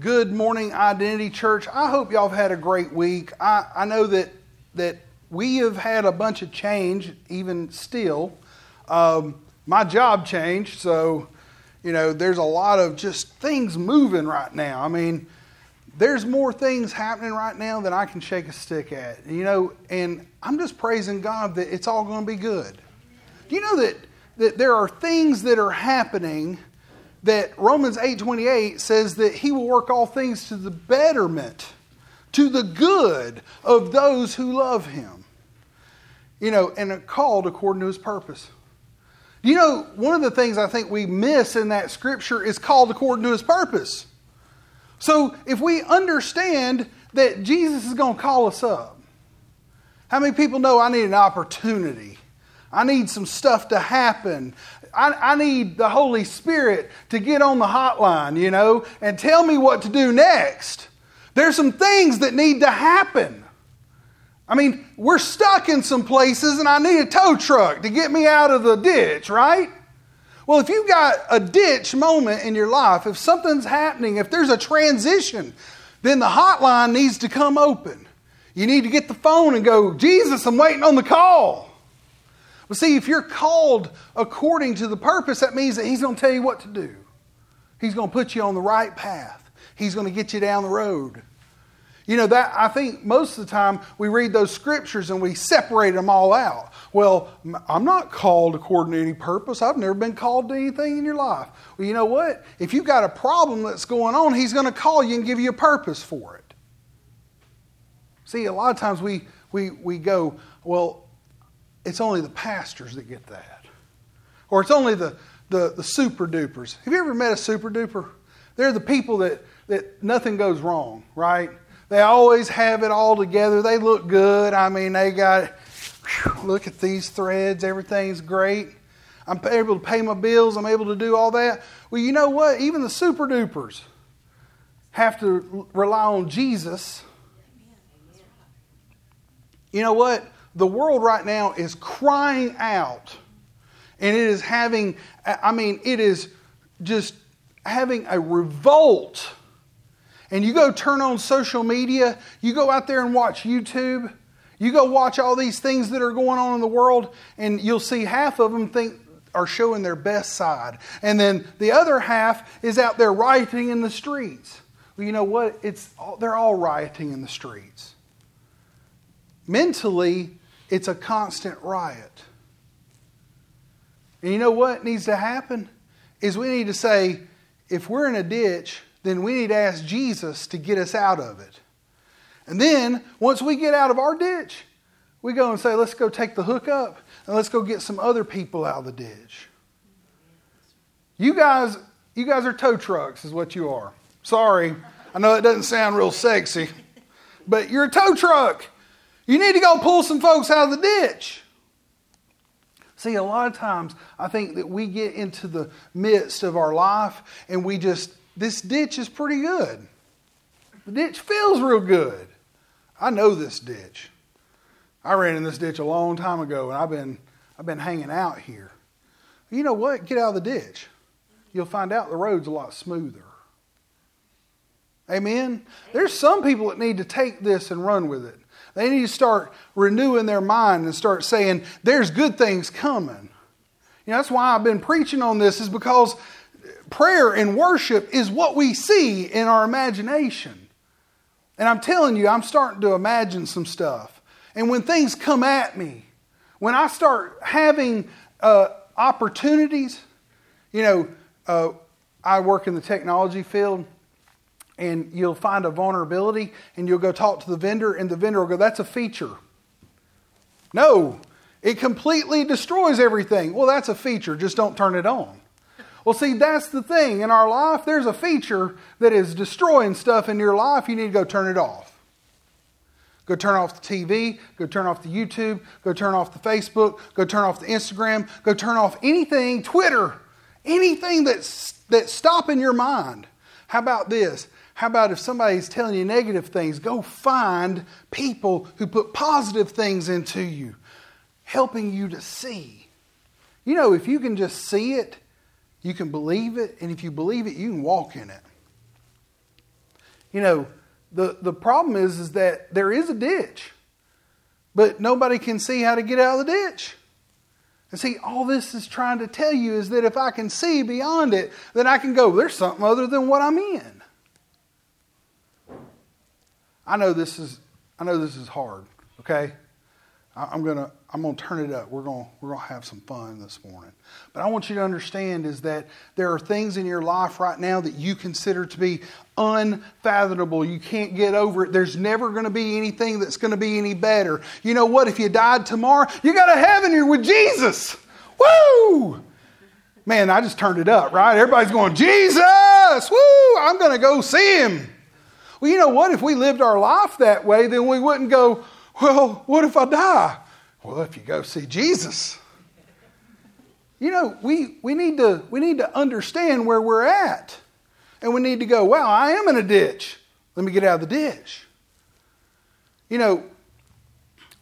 Good morning, Identity Church. I hope y'all have had a great week. I, I know that that we have had a bunch of change, even still. Um, my job changed, so you know there's a lot of just things moving right now. I mean, there's more things happening right now than I can shake a stick at. You know, and I'm just praising God that it's all going to be good. Do you know that that there are things that are happening? That Romans 8:28 says that he will work all things to the betterment, to the good of those who love him. You know, and are called according to his purpose. You know, one of the things I think we miss in that scripture is called according to his purpose. So if we understand that Jesus is going to call us up, how many people know I need an opportunity? I need some stuff to happen. I, I, need the Holy Spirit to get on the hotline, you know, and tell me what to do next. There's some things that need to happen. I mean, we're stuck in some places and I need a tow truck to get me out of the ditch, right? Well, if you've got a ditch moment in your life, if something's happening, if there's a transition, then the hotline needs to come open. You need to get the phone and go, Jesus, I'm waiting on the call. But see, if you're called according to the purpose, that means that He's going to tell you what to do. He's going to put you on the right path. He's going to get you down the road. You know, that I think most of the time we read those scriptures and we separate them all out. Well, I'm not called according to any purpose. I've never been called to anything in your life. Well, you know what? If you've got a problem that's going on, He's going to call you and give you a purpose for it. See, a lot of times we, we, we go, well, it's only the pastors that get that. Or it's only the, the, the super dupers. Have you ever met a super duper? They're the people that, that nothing goes wrong, right? They always have it all together. They look good. I mean, they got, whew, look at these threads. Everything's great. I'm able to pay my bills. I'm able to do all that. Well, you know what? Even the super dupers have to rely on Jesus. You know what? The world right now is crying out and it is having, I mean, it is just having a revolt. And you go turn on social media, you go out there and watch YouTube, you go watch all these things that are going on in the world, and you'll see half of them think are showing their best side. And then the other half is out there rioting in the streets. Well, you know what? It's they're all rioting in the streets. Mentally, it's a constant riot. And you know what needs to happen? Is we need to say, if we're in a ditch, then we need to ask Jesus to get us out of it. And then, once we get out of our ditch, we go and say, let's go take the hook up and let's go get some other people out of the ditch. You guys, you guys are tow trucks, is what you are. Sorry. I know it doesn't sound real sexy, but you're a tow truck. You need to go pull some folks out of the ditch. See, a lot of times I think that we get into the midst of our life and we just, this ditch is pretty good. The ditch feels real good. I know this ditch. I ran in this ditch a long time ago and I've been, I've been hanging out here. You know what? Get out of the ditch. You'll find out the road's a lot smoother. Amen? There's some people that need to take this and run with it. They need to start renewing their mind and start saying, there's good things coming. You know, that's why I've been preaching on this, is because prayer and worship is what we see in our imagination. And I'm telling you, I'm starting to imagine some stuff. And when things come at me, when I start having uh, opportunities, you know, uh, I work in the technology field, and you'll find a vulnerability and you'll go talk to the vendor and the vendor will go that's a feature. No it completely destroys everything. Well that's a feature just don't turn it on. Well see that's the thing. In our life there's a feature that is destroying stuff in your life. You need to go turn it off. Go turn off the TV, go turn off the YouTube, go turn off the Facebook, go turn off the Instagram, go turn off anything, Twitter, anything that's, that's stopping your mind. How about this? How about if somebody's telling you negative things, go find people who put positive things into you, helping you to see. You know, if you can just see it, you can believe it, and if you believe it, you can walk in it. You know, the, the problem is, is that there is a ditch, but nobody can see how to get out of the ditch. And see, all this is trying to tell you is that if I can see beyond it, then I can go, there's something other than what I'm in. I know this is I know this is hard, okay? I'm gonna I'm gonna turn it up. We're gonna we're gonna have some fun this morning. But I want you to understand is that there are things in your life right now that you consider to be unfathomable. You can't get over it. There's never gonna be anything that's gonna be any better. You know what? If you died tomorrow, you got a heaven here with Jesus. Woo! Man, I just turned it up, right? Everybody's going, Jesus! Woo! I'm gonna go see him. Well, you know what? If we lived our life that way, then we wouldn't go, well, what if I die? Well, if you go see Jesus. You know, we, we, need to, we need to understand where we're at. And we need to go, wow, I am in a ditch. Let me get out of the ditch. You know,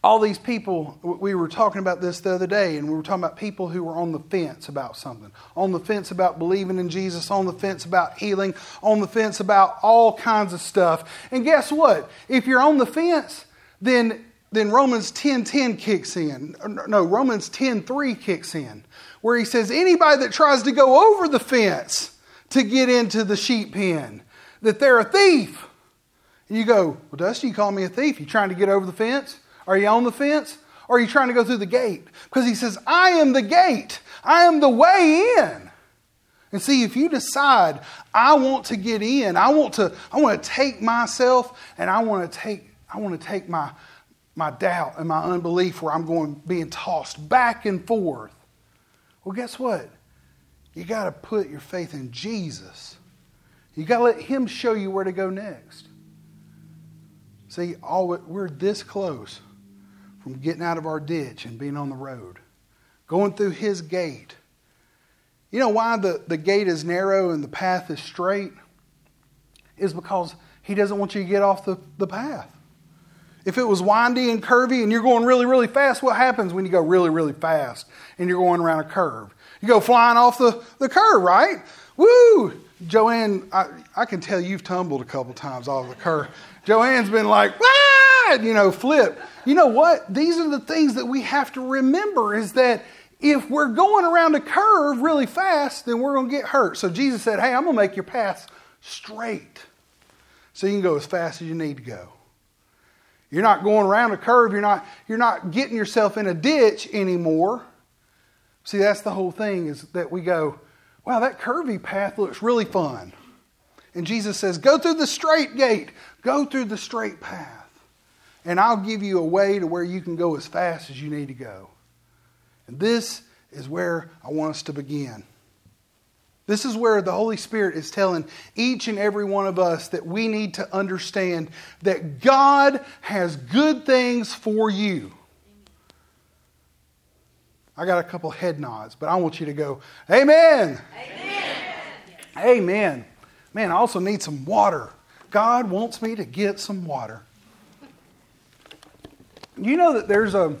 all these people, we were talking about this the other day, and we were talking about people who were on the fence about something. On the fence about believing in Jesus, on the fence about healing, on the fence about all kinds of stuff. And guess what? If you're on the fence, then, then Romans 10 10 kicks in. No, Romans 10 3 kicks in, where he says, anybody that tries to go over the fence to get into the sheep pen, that they're a thief. And you go, Well, Dusty, you call me a thief. You trying to get over the fence? Are you on the fence? Or are you trying to go through the gate? Because he says, I am the gate, I am the way in. And see, if you decide, I want to get in, I want to, I want to take myself and I want to take, I want to take my, my doubt and my unbelief where I'm going being tossed back and forth. Well, guess what? You got to put your faith in Jesus. You got to let Him show you where to go next. See, all we're this close from getting out of our ditch and being on the road, going through His gate. You know why the, the gate is narrow and the path is straight? Is because He doesn't want you to get off the, the path. If it was windy and curvy and you're going really, really fast, what happens when you go really, really fast and you're going around a curve? You go flying off the, the curve, right? Woo! Joanne, I, I can tell you've tumbled a couple times off the curve. Joanne's been like, ah, you know, flip. You know what? These are the things that we have to remember is that if we're going around a curve really fast, then we're going to get hurt. So Jesus said, hey, I'm going to make your path straight so you can go as fast as you need to go. You're not going around a curve. You're not, you're not getting yourself in a ditch anymore. See, that's the whole thing is that we go, wow, that curvy path looks really fun. And Jesus says, go through the straight gate, go through the straight path and I'll give you a way to where you can go as fast as you need to go. And this is where I want us to begin. This is where the Holy Spirit is telling each and every one of us that we need to understand that God has good things for you. I got a couple head nods, but I want you to go, Amen. Amen. Amen. Man, I also need some water. God wants me to get some water. You know that there's a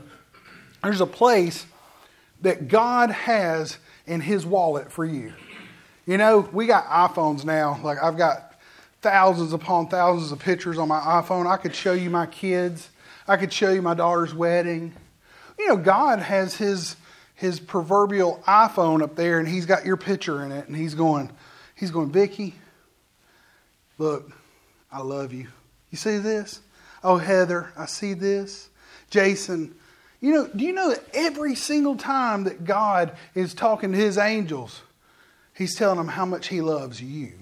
there's a place that God has in his wallet for you. You know, we got iPhones now. Like I've got thousands upon thousands of pictures on my iPhone. I could show you my kids. I could show you my daughter's wedding. You know, God has his his proverbial iPhone up there and he's got your picture in it and he's going he's going, "Vicky, look, I love you. You see this? Oh, Heather, I see this. Jason, you know, do you know that every single time that God is talking to his angels, he's telling them how much he loves you?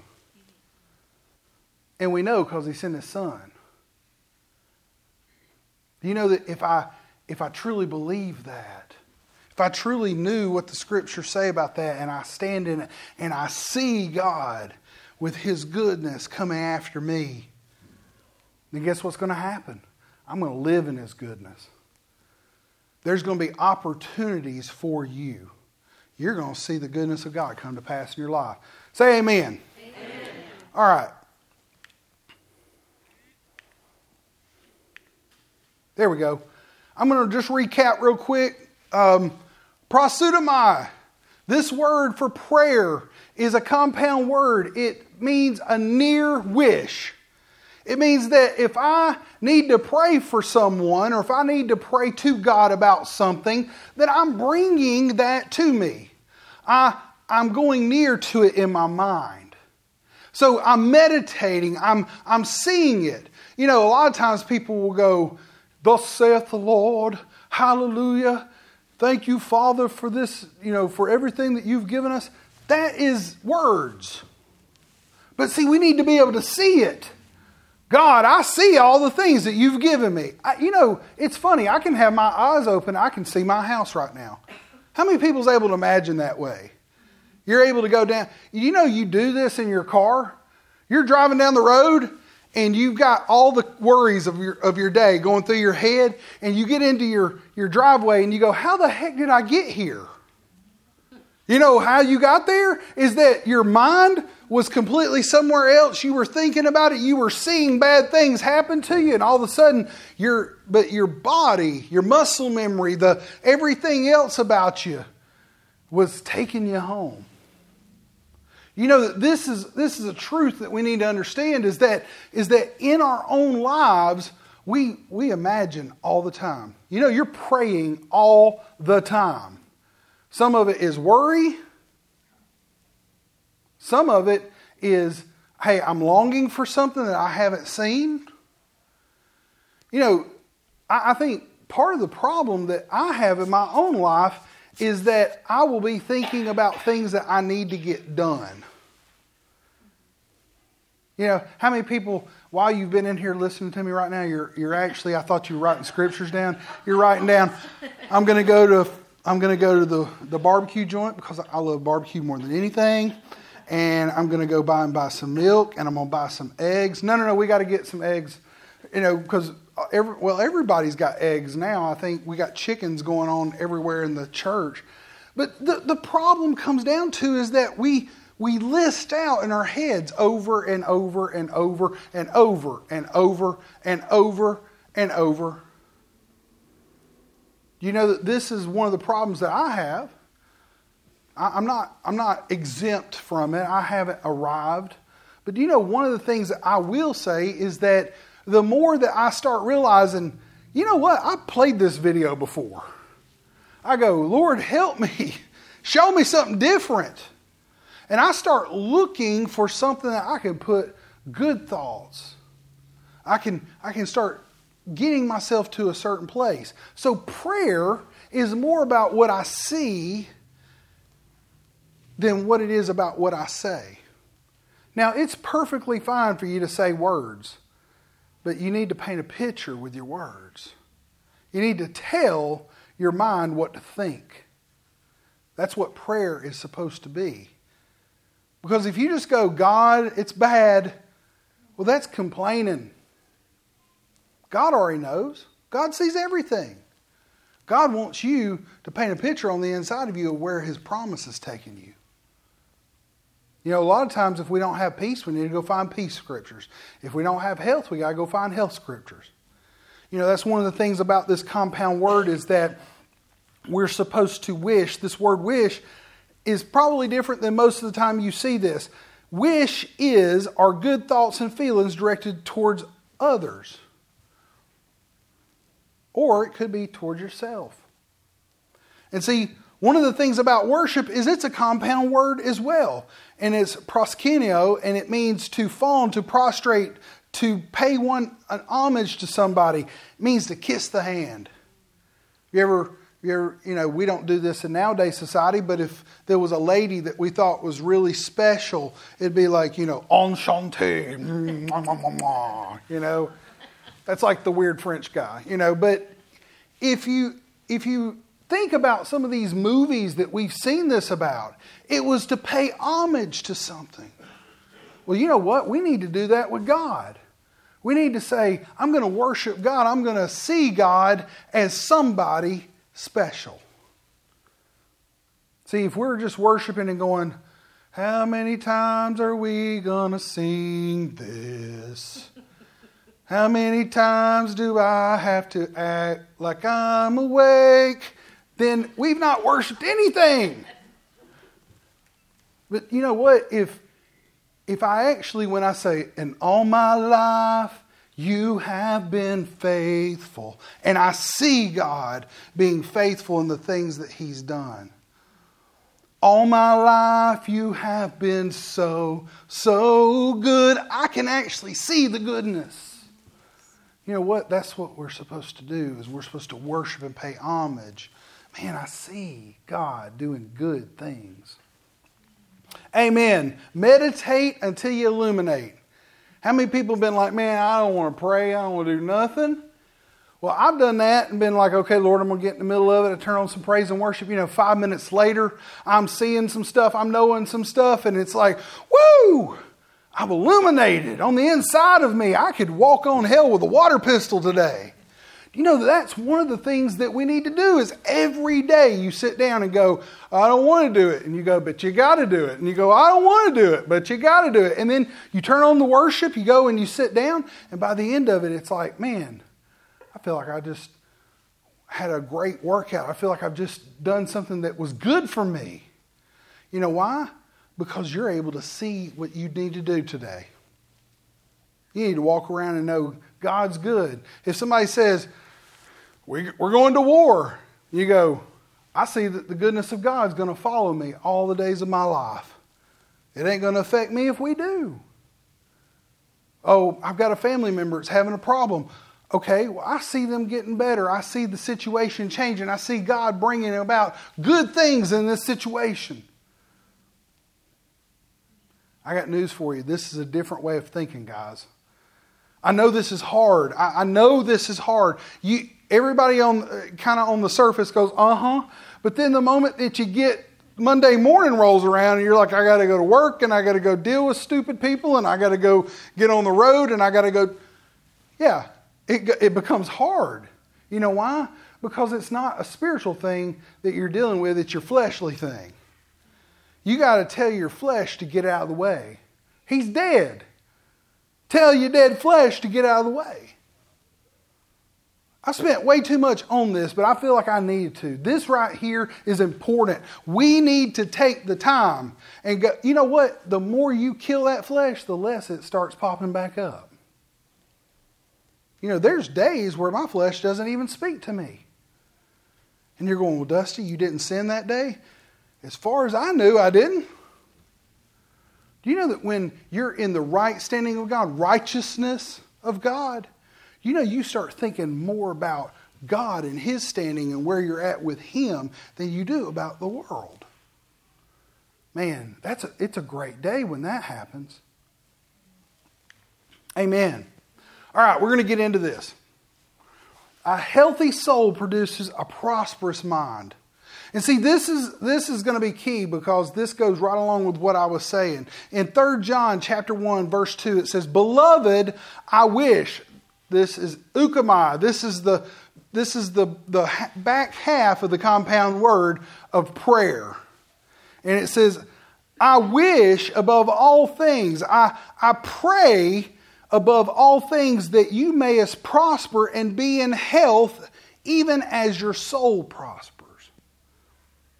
And we know because he sent his son. Do you know that if I if I truly believe that, if I truly knew what the scriptures say about that, and I stand in it and I see God with his goodness coming after me, then guess what's going to happen? I'm going to live in His goodness. There's going to be opportunities for you. You're going to see the goodness of God come to pass in your life. Say amen. amen. All right. There we go. I'm going to just recap real quick. Um, proseuchomai. This word for prayer is a compound word. It means a near wish. It means that if I need to pray for someone or if I need to pray to God about something, that I'm bringing that to me. I, I'm going near to it in my mind. So I'm meditating, I'm, I'm seeing it. You know, a lot of times people will go, Thus saith the Lord, hallelujah. Thank you, Father, for this, you know, for everything that you've given us. That is words. But see, we need to be able to see it. God, I see all the things that you've given me. I, you know, it's funny. I can have my eyes open. I can see my house right now. How many people's able to imagine that way? You're able to go down. You know, you do this in your car. You're driving down the road and you've got all the worries of your, of your day going through your head, and you get into your, your driveway and you go, How the heck did I get here? You know how you got there? Is that your mind was completely somewhere else. You were thinking about it. You were seeing bad things happen to you, and all of a sudden, your but your body, your muscle memory, the everything else about you was taking you home. You know that this is this is a truth that we need to understand is that is that in our own lives we we imagine all the time. You know, you're praying all the time. Some of it is worry, some of it is, hey, I'm longing for something that I haven't seen. You know, I, I think part of the problem that I have in my own life is that I will be thinking about things that I need to get done. You know, how many people, while you've been in here listening to me right now, you're, you're actually, I thought you were writing scriptures down. You're writing down, I'm going to go to, I'm going to go to the, the barbecue joint because I love barbecue more than anything and I'm going to go buy and buy some milk, and I'm going to buy some eggs. No, no, no, we got to get some eggs, you know, because uh, every, well, everybody's got eggs now. I think we got chickens going on everywhere in the church. But the, the problem comes down to is that we we list out in our heads over and over and over and over and over and over and over. You know that this is one of the problems that I have I, am not, I'm not exempt from it. I haven't arrived. But you know, one of the things that I will say is that the more that I start realizing, you know what, I played this video before. I go, Lord, help me. Show me something different. And I start looking for something that I can put good thoughts. I can, I can start getting myself to a certain place. So prayer is more about what I see than what it is about what I say. Now, it's perfectly fine for you to say words, but you need to paint a picture with your words. You need to tell your mind what to think. That's what prayer is supposed to be. Because if you just go, God, it's bad, well, that's complaining. God already knows. God sees everything. God wants you to paint a picture on the inside of you of where His promise is taking you. You know, a lot of times if we don't have peace, we need to go find peace scriptures. If we don't have health, we got to go find health scriptures. You know, that's one of the things about this compound word is that we're supposed to wish. This word wish is probably different than most of the time you see this. Wish is our good thoughts and feelings directed towards others. Or it could be towards yourself. And see, one of the things about worship is it's a compound word as well. And it's proskuneo, and it means to fawn, to prostrate, to pay one an homage to somebody. It means to kiss the hand. You ever, you ever, you know, we don't do this in nowadays society, but if there was a lady that we thought was really special, it'd be like, you know, enchanté, you know. That's like the weird French guy, you know. But if you if you Think about some of these movies that we've seen this about. It was to pay homage to something. Well, you know what? We need to do that with God. We need to say, I'm going to worship God. I'm going to see God as somebody special. See, if we're just worshiping and going, How many times are we going to sing this? How many times do I have to act like I'm awake? Then we've not worshiped anything. But you know what? If if I actually, when I say, in all my life, you have been faithful, and I see God being faithful in the things that He's done. All my life, you have been so, so good. I can actually see the goodness. You know what? That's what we're supposed to do is we're supposed to worship and pay homage. Man, I see God doing good things. Amen. Meditate until you illuminate. How many people have been like, man, I don't want to pray, I don't want to do nothing? Well, I've done that and been like, okay, Lord, I'm going to get in the middle of it. I turn on some praise and worship. You know, five minutes later, I'm seeing some stuff, I'm knowing some stuff, and it's like, woo! I've illuminated on the inside of me. I could walk on hell with a water pistol today. You know, that's one of the things that we need to do is every day you sit down and go, I don't want to do it. And you go, but you got to do it. And you go, I don't want to do it, but you got to do it. And then you turn on the worship, you go and you sit down. And by the end of it, it's like, man, I feel like I just had a great workout. I feel like I've just done something that was good for me. You know why? Because you're able to see what you need to do today. You need to walk around and know God's good. If somebody says, We're going to war, you go, I see that the goodness of God is going to follow me all the days of my life. It ain't going to affect me if we do. Oh, I've got a family member that's having a problem. Okay, well, I see them getting better. I see the situation changing. I see God bringing about good things in this situation. I got news for you. This is a different way of thinking, guys. I know this is hard. I, I know this is hard. You, everybody on uh, kind of on the surface goes, uh huh. But then the moment that you get Monday morning rolls around and you're like, I got to go to work and I got to go deal with stupid people and I got to go get on the road and I got to go. Yeah, it, it becomes hard. You know why? Because it's not a spiritual thing that you're dealing with, it's your fleshly thing. You got to tell your flesh to get out of the way. He's dead. Tell your dead flesh to get out of the way. I spent way too much on this, but I feel like I needed to. This right here is important. We need to take the time and go, you know what? The more you kill that flesh, the less it starts popping back up. You know, there's days where my flesh doesn't even speak to me. And you're going, well, Dusty, you didn't sin that day? As far as I knew, I didn't. Do you know that when you're in the right standing of God, righteousness of God, you know you start thinking more about God and His standing and where you're at with Him than you do about the world. Man, that's a, it's a great day when that happens. Amen. All right, we're going to get into this. A healthy soul produces a prosperous mind. And see, this is, this is going to be key because this goes right along with what I was saying. In 3 John chapter 1, verse 2, it says, Beloved, I wish, this is euchomai, this is the, this is the, the back half of the compound word of prayer. And it says, I wish above all things, I, I pray above all things that you mayest prosper and be in health, even as your soul prospers.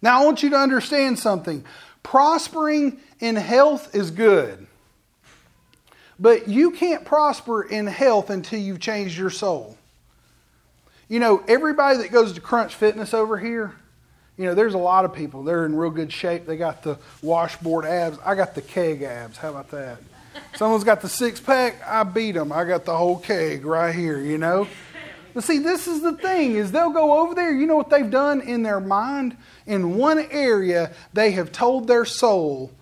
Now, I want you to understand something. Prospering in health is good. But you can't prosper in health until you've changed your soul. You know, everybody that goes to Crunch Fitness over here, you know, there's a lot of people. They're in real good shape. They got the washboard abs. I got the keg abs. How about that? Someone's got the six pack. I beat them. I got the whole keg right here, you know? But see, this is the thing is they'll go over there. You know what they've done in their mind? In one area, they have told their soul,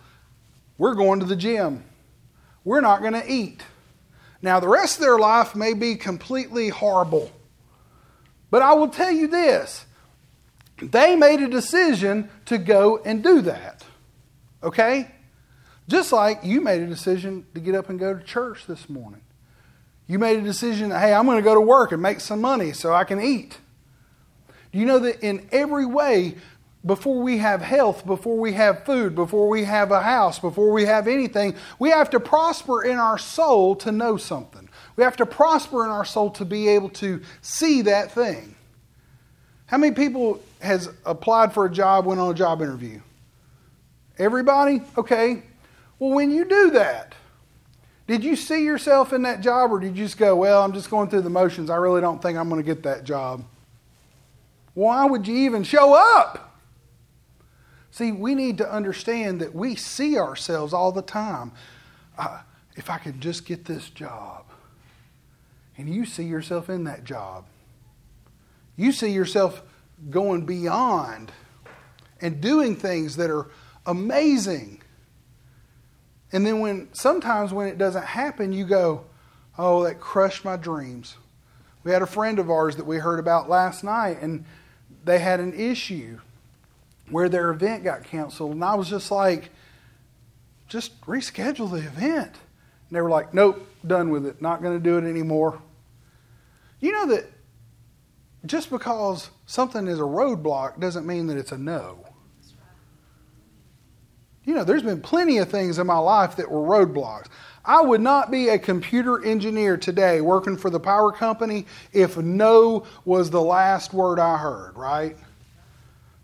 we're going to the gym. We're not going to eat. Now, the rest of their life may be completely horrible. But I will tell you this they made a decision to go and do that. Okay? Just like you made a decision to get up and go to church this morning. You made a decision, hey, I'm going to go to work and make some money so I can eat. Do you know that in every way, before we have health, before we have food, before we have a house, before we have anything, we have to prosper in our soul to know something. We have to prosper in our soul to be able to see that thing. How many people has applied for a job, went on a job interview? Everybody? Okay. Well, when you do that, Did you see yourself in that job, or did you just go, Well, I'm just going through the motions. I really don't think I'm going to get that job? Why would you even show up? See, we need to understand that we see ourselves all the time. Uh, if I could just get this job. And you see yourself in that job. You see yourself going beyond and doing things that are amazing. And then when sometimes when it doesn't happen, you go, "Oh, that crushed my dreams." We had a friend of ours that we heard about last night and they had an issue where their event got canceled and I was just like, "Just reschedule the event." And they were like, "Nope, done with it. Not going to do it anymore." You know that just because something is a roadblock doesn't mean that it's a no. You know, there's been plenty of things in my life that were roadblocks. I would not be a computer engineer today working for the power company if no was the last word I heard, right?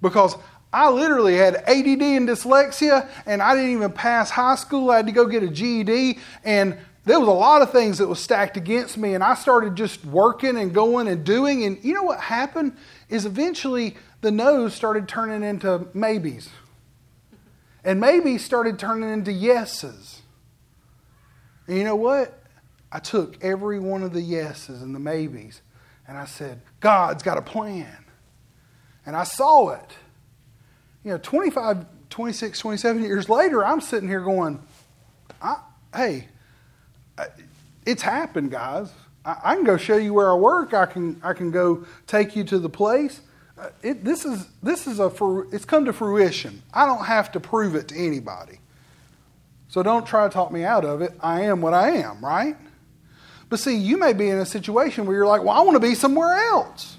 Because I literally had ADD and dyslexia, and I didn't even pass high school. I had to go get a GED, and there was a lot of things that was stacked against me, and I started just working and going and doing. And you know what happened is eventually the no's started turning into maybes. And maybe started turning into yeses. And you know what? I took every one of the yeses and the maybes and I said, God's got a plan. And I saw it. You know, 25, 26, 27 years later, I'm sitting here going, hey, it's happened, guys. I, I, can go show you where I work. I can, I can go take you to the place. Uh, it, this is this is a it's come to fruition. I don't have to prove it to anybody. So don't try to talk me out of it. I am what I am, right? But see, you may be in a situation where you're like, "Well, I want to be somewhere else.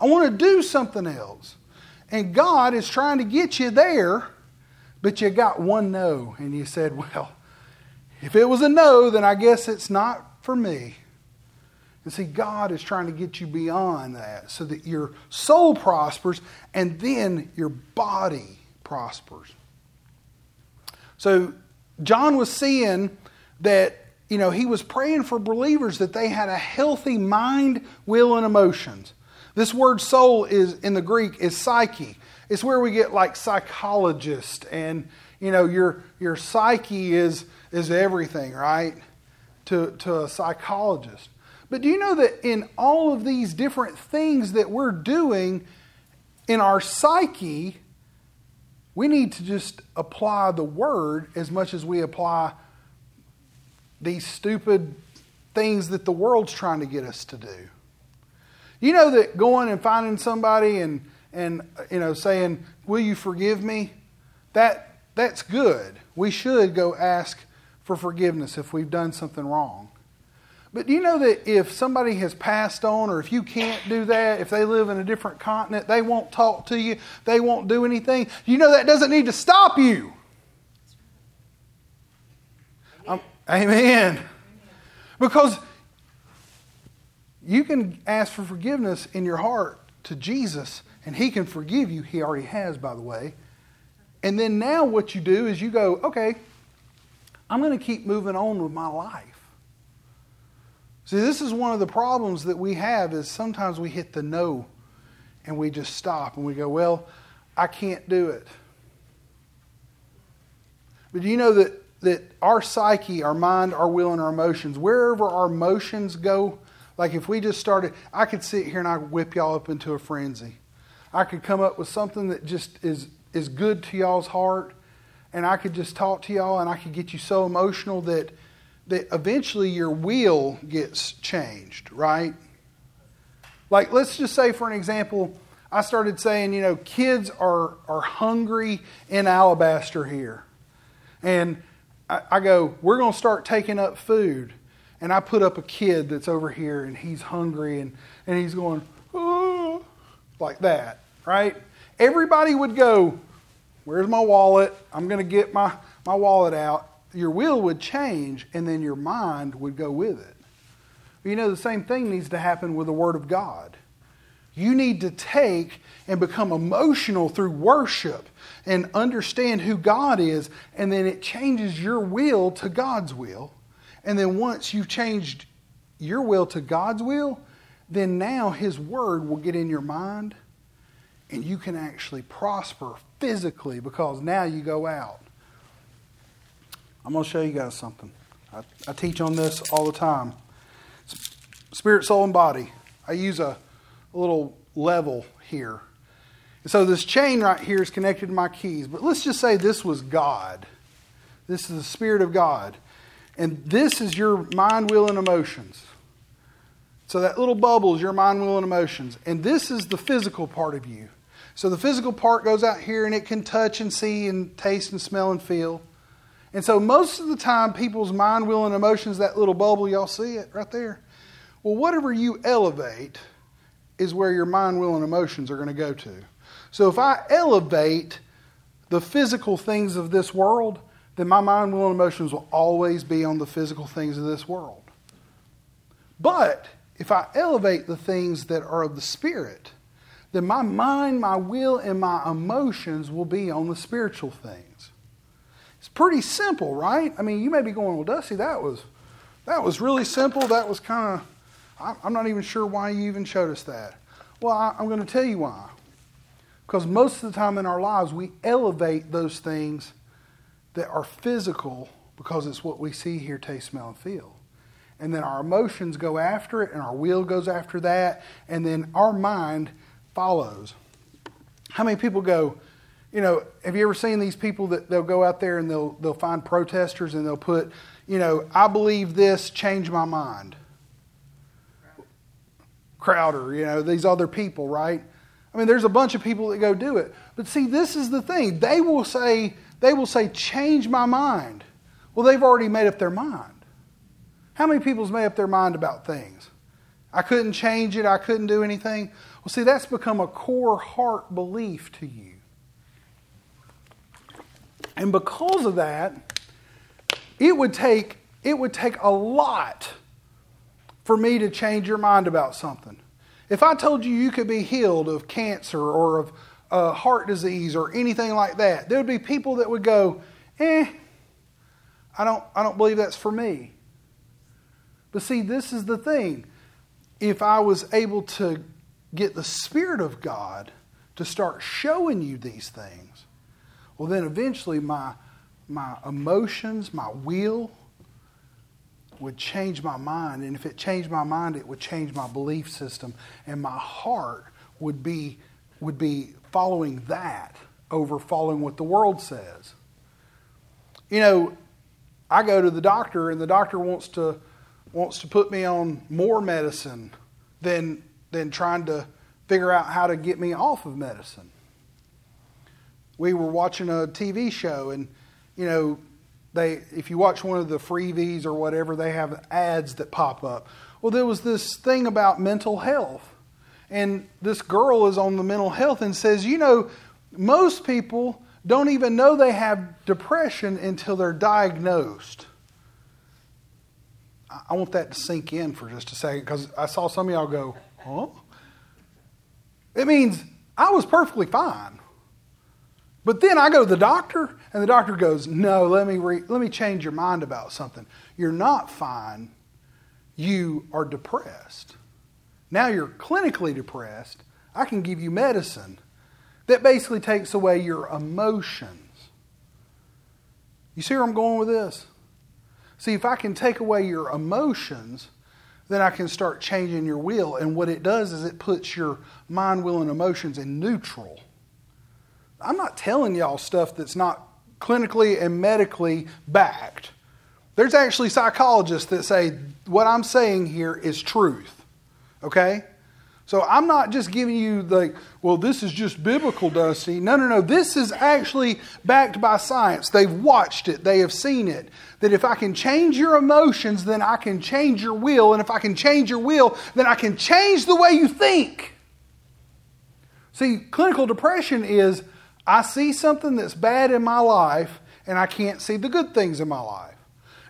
I want to do something else." And God is trying to get you there, but you got one no and you said, "Well, if it was a no, then I guess it's not for me." And see, God is trying to get you beyond that so that your soul prospers and then your body prospers. So, John was seeing that, you know, he was praying for believers that they had a healthy mind, will, and emotions. This word soul is in the Greek is psyche. It's where we get like psychologist and you know your your psyche is is everything, right? To to a psychologist. But do you know that in all of these different things that we're doing in our psyche, we need to just apply the word as much as we apply these stupid things that the world's trying to get us to do. You know that going and finding somebody and and you know saying, "Will you forgive me?" That that's good. We should go ask for forgiveness if we've done something wrong. But do you know that if somebody has passed on, or if you can't do that, if they live in a different continent, they won't talk to you, they won't do anything, you know that doesn't need to stop you. Um, amen. Because you can ask for forgiveness in your heart to Jesus, and He can forgive you. He already has, by the way. And then now what you do is you go, okay, I'm going to keep moving on with my life. See, this is one of the problems that we have is sometimes we hit the no and we just stop and we go, well, I can't do it. But do you know that, that our psyche, our mind, our will, and our emotions, wherever our emotions go, like if we just started, I could sit here and I whip y'all up into a frenzy. I could come up with something that just is, is good to y'all's heart, and I could just talk to y'all and I could get you so emotional that that eventually your will gets changed, right? Like, let's just say, for an example, I started saying, you know, kids are, are hungry in Alabaster here. And I, I go, we're going to start taking up food. And I put up a kid that's over here and he's hungry and, and he's going, oh, like that, right? Everybody would go, Where's my wallet? I'm going to get my, my wallet out your will would change and then your mind would go with it. You know, the same thing needs to happen with the Word of God. You need to take and become emotional through worship and understand who God is, and then it changes your will to God's will. And then once you've changed your will to God's will, then now His Word will get in your mind and you can actually prosper physically because now you go out. I'm going to show you guys something. I, I teach on this all the time spirit, soul, and body. I use a, a little level here. And so this chain right here is connected to my keys. But let's just say this was God. This is the Spirit of God. And this is your mind, will, and emotions. So that little bubble is your mind, will, and emotions. And this is the physical part of you. So the physical part goes out here and it can touch and see and taste and smell and feel. And so most of the time, people's mind, will, and emotions, that little bubble, y'all see it right there? Well, whatever you elevate is where your mind, will, and emotions are going to go to. So if I elevate the physical things of this world, then my mind, will, and emotions will always be on the physical things of this world. But if I elevate the things that are of the Spirit, then my mind, my will, and my emotions will be on the spiritual things. It's pretty simple, right? I mean, you may be going, well, Dusty, that was that was really simple. That was kind of I'm not even sure why you even showed us that. Well, I'm going to tell you why. Because most of the time in our lives, we elevate those things that are physical because it's what we see, hear, taste, smell, and feel. And then our emotions go after it, and our will goes after that, and then our mind follows. How many people go, you know, have you ever seen these people that they'll go out there and they'll, they'll find protesters and they'll put, you know, I believe this, change my mind? Crowder, you know, these other people, right? I mean, there's a bunch of people that go do it. But see, this is the thing. They will say, they will say, change my mind. Well, they've already made up their mind. How many people's made up their mind about things? I couldn't change it, I couldn't do anything. Well, see, that's become a core heart belief to you. And because of that, it would take it would take a lot for me to change your mind about something. If I told you you could be healed of cancer or of uh, heart disease or anything like that, there would be people that would go, "Eh, I don't, I don't believe that's for me." But see, this is the thing. If I was able to get the Spirit of God to start showing you these things, well, then eventually my, my emotions, my will would change my mind. And if it changed my mind, it would change my belief system. And my heart would be, would be following that over following what the world says. You know, I go to the doctor, and the doctor wants to, wants to put me on more medicine than than trying to figure out how to get me off of medicine. We were watching a TV show, and you know, they if you watch one of the freebies or whatever, they have ads that pop up. Well, there was this thing about mental health, and this girl is on the mental health and says, you know, most people don't even know they have depression until they're diagnosed. I want that to sink in for just a second because I saw some of y'all go, Huh? It means I was perfectly fine. But then I go to the doctor, and the doctor goes, No, let me, re- let me change your mind about something. You're not fine. You are depressed. Now you're clinically depressed. I can give you medicine that basically takes away your emotions. You see where I'm going with this? See, if I can take away your emotions, then I can start changing your will. And what it does is it puts your mind, will, and emotions in neutral. I'm not telling y'all stuff that's not clinically and medically backed. There's actually psychologists that say what I'm saying here is truth. Okay? So I'm not just giving you the, well, this is just biblical, Dusty. No, no, no. This is actually backed by science. They've watched it, they have seen it. That if I can change your emotions, then I can change your will. And if I can change your will, then I can change the way you think. See, clinical depression is I see something that's bad in my life and I can't see the good things in my life.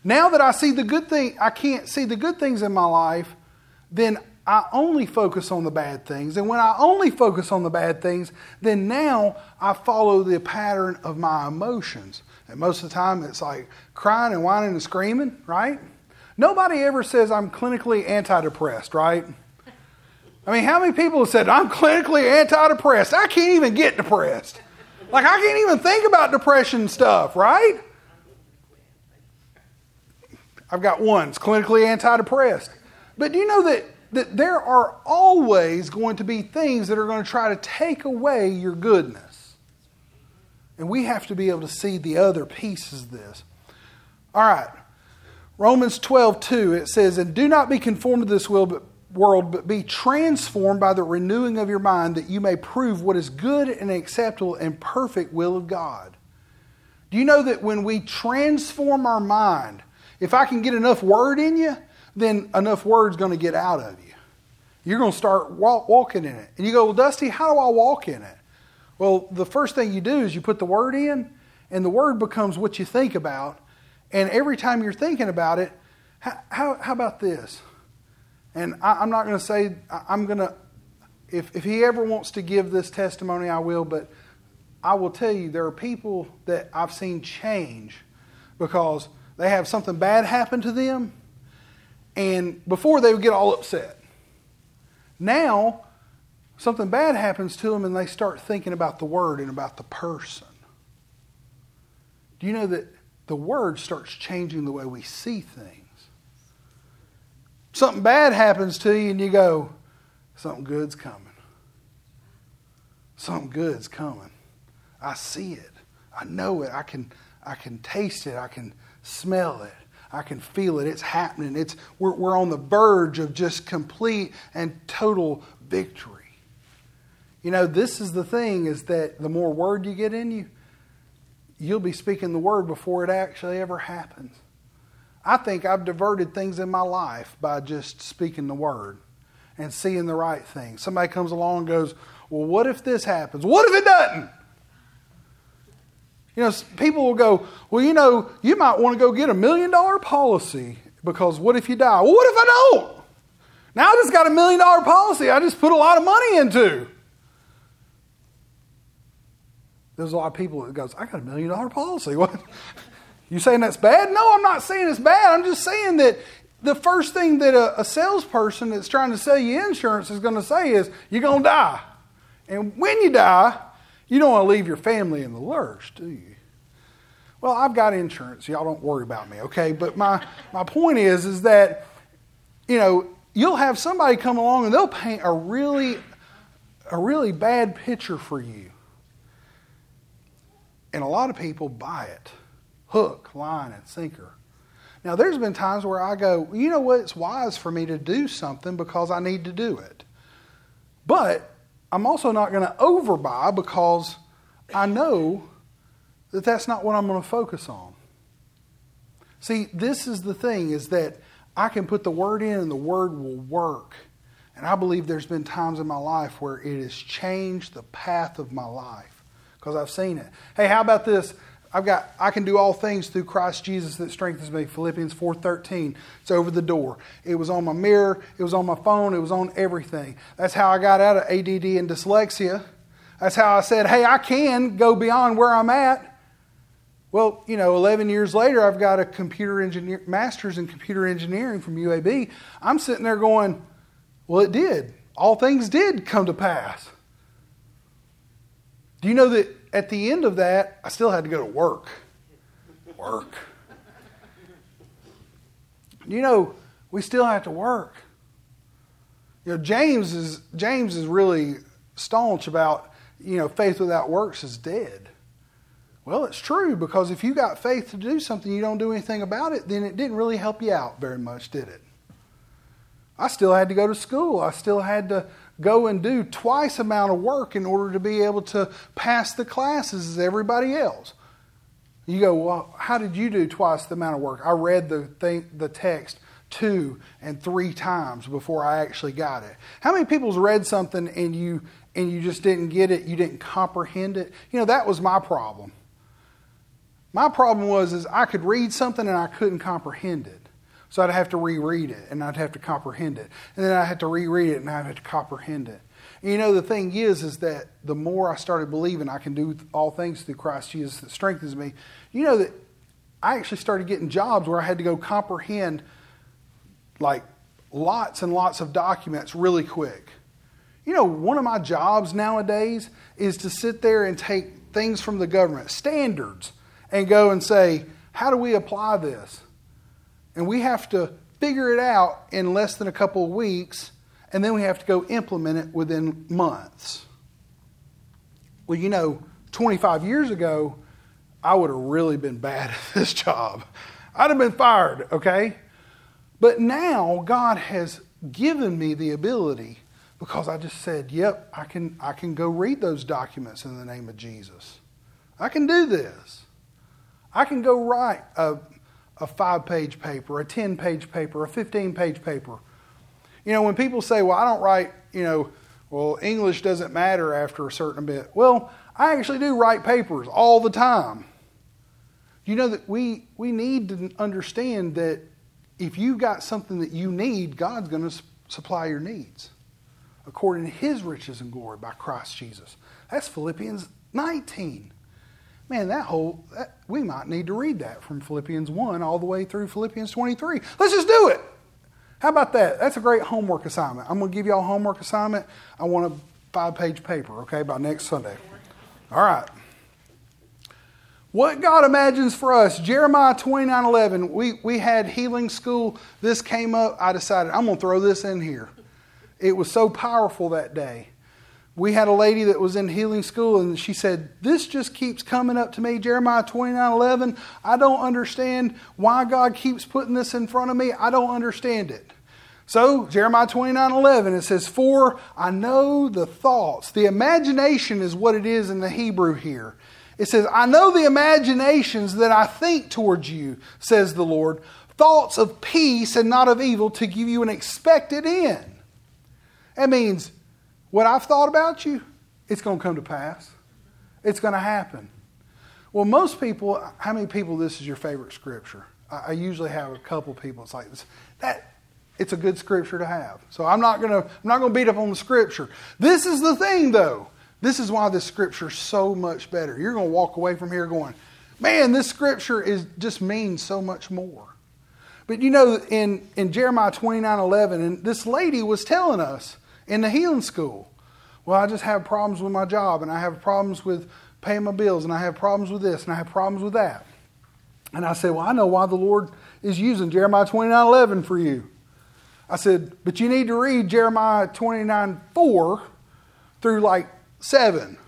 Now that I see the good thing, I can't see the good things in my life, then I only focus on the bad things. And when I only focus on the bad things, then now I follow the pattern of my emotions. And most of the time it's like crying and whining and screaming, right? Nobody ever says I'm clinically antidepressed, right? I mean, how many people have said, I'm clinically antidepressed? I can't even get depressed. Like, I can't even think about depression stuff, right? I've got one. It's clinically antidepressed. But do you know that, that there are always going to be things that are going to try to take away your goodness? And we have to be able to see the other pieces of this. All right. Romans 12, 2, it says, And do not be conformed to this world, but be transformed by the renewing of your mind, that you may prove what is good and acceptable and perfect will of God. Do you know that when we transform our mind, if I can get enough word in you, then enough word's going to get out of you. You're going to start walk, walking in it. And you go, Well, Dusty, how do I walk in it? Well, the first thing you do is you put the word in, and the word becomes what you think about. And every time you're thinking about it, how, how, how about this? And I, am not going to say, I'm going to, if, if he ever wants to give this testimony, I will, but I will tell you there are people that I've seen change because they have something bad happen to them, and before they would get all upset. Now, something bad happens to them, and they start thinking about the word and about the person. Do you know that the word starts changing the way we see things? Something bad happens to you, and you go, Something good's coming. Something good's coming. I see it. I know it. I can, I can taste it. I can smell it. I can feel it. It's happening. It's, we're, we're on the verge of just complete and total victory. You know, this is the thing is that the more word you get in you, you'll be speaking the word before it actually ever happens. I think I've diverted things in my life by just speaking the word and seeing the right thing. Somebody comes along and goes, Well, what if this happens? What if it doesn't? You know, people will go, well, you know, you might want to go get a million dollar policy because what if you die? Well, what if I don't? Now I just got a million dollar policy I just put a lot of money into. There's a lot of people that goes, I got a million dollar policy. What? You saying that's bad? No, I'm not saying it's bad. I'm just saying that the first thing that a, a salesperson that's trying to sell you insurance is going to say is, you're going to die. And when you die, you don't want to leave your family in the lurch, do you? Well, I've got insurance. Y'all don't worry about me, okay? But my, my point is, is that, you know, you'll have somebody come along and they'll paint a really, a really bad picture for you. And a lot of people buy it hook, line, and sinker. Now, there's been times where I go, you know what? It's wise for me to do something because I need to do it. But I'm also not going to overbuy because I know that that's not what I'm going to focus on. See, this is the thing is that I can put the word in and the word will work. And I believe there's been times in my life where it has changed the path of my life because I've seen it. Hey, how about this? I've got I can do all things through Christ Jesus that strengthens me. Philippians 4:13. It's over the door. It was on my mirror, it was on my phone, it was on everything. That's how I got out of ADD and dyslexia. That's how I said, "Hey, I can go beyond where I'm at." Well, you know, 11 years later, I've got a computer engineer master's in computer engineering from UAB. I'm sitting there going, "Well, it did. All things did come to pass." Do you know that at the end of that, I still had to go to work. Work. You know, we still have to work. You know, James is James is really staunch about, you know, faith without works is dead. Well, it's true because if you got faith to do something you don't do anything about it, then it didn't really help you out very much, did it? I still had to go to school. I still had to go and do twice amount of work in order to be able to pass the classes as everybody else. You go, well, how did you do twice the amount of work? I read the thing, the text two and three times before I actually got it. How many people's read something and you and you just didn't get it, you didn't comprehend it? You know, that was my problem. My problem was is I could read something and I couldn't comprehend it. So I'd have to reread it and I'd have to comprehend it. And then I had to reread it and I'd have to comprehend it. And you know, the thing is, is that the more I started believing I can do all things through Christ Jesus that strengthens me, you know that I actually started getting jobs where I had to go comprehend like lots and lots of documents really quick. You know, one of my jobs nowadays is to sit there and take things from the government, standards, and go and say, how do we apply this? And we have to figure it out in less than a couple of weeks, and then we have to go implement it within months. Well, you know, 25 years ago, I would have really been bad at this job. I'd have been fired, okay? But now God has given me the ability because I just said, "Yep, I can I can go read those documents in the name of Jesus. I can do this. I can go write a a 5-page paper, a 10-page paper, a 15-page paper. You know, when people say, "Well, I don't write, you know, well, English doesn't matter after a certain bit." Well, I actually do write papers all the time. You know that we we need to understand that if you've got something that you need, God's going to supply your needs according to his riches and glory by Christ Jesus. That's Philippians 19. Man, that whole, that, we might need to read that from Philippians 1 all the way through Philippians 23. Let's just do it. How about that? That's a great homework assignment. I'm going to give you all a homework assignment. I want a five page paper, okay, by next Sunday. All right. What God imagines for us, Jeremiah 29 11, we, we had healing school. This came up. I decided I'm going to throw this in here. It was so powerful that day. We had a lady that was in healing school and she said, This just keeps coming up to me, Jeremiah 29 11. I don't understand why God keeps putting this in front of me. I don't understand it. So, Jeremiah 29 11, it says, For I know the thoughts. The imagination is what it is in the Hebrew here. It says, I know the imaginations that I think towards you, says the Lord, thoughts of peace and not of evil to give you an expected end. That means what I've thought about you, it's going to come to pass. It's going to happen. Well, most people, how many people this is your favorite scripture? I, usually have a couple people. It's like that. It's a good scripture to have. So I'm not going to I'm not going to beat up on the scripture. This is the thing, though. This is why this scripture is so much better. You're going to walk away from here going, man, this scripture is just means so much more. But you know, in, in Jeremiah 29 11, and this lady was telling us, in the healing school. Well, I just have problems with my job, and I have problems with paying my bills, and I have problems with this, and I have problems with that. And I said, Well, I know why the Lord is using Jeremiah 29 11 for you. I said, But you need to read Jeremiah 29 4 through like 7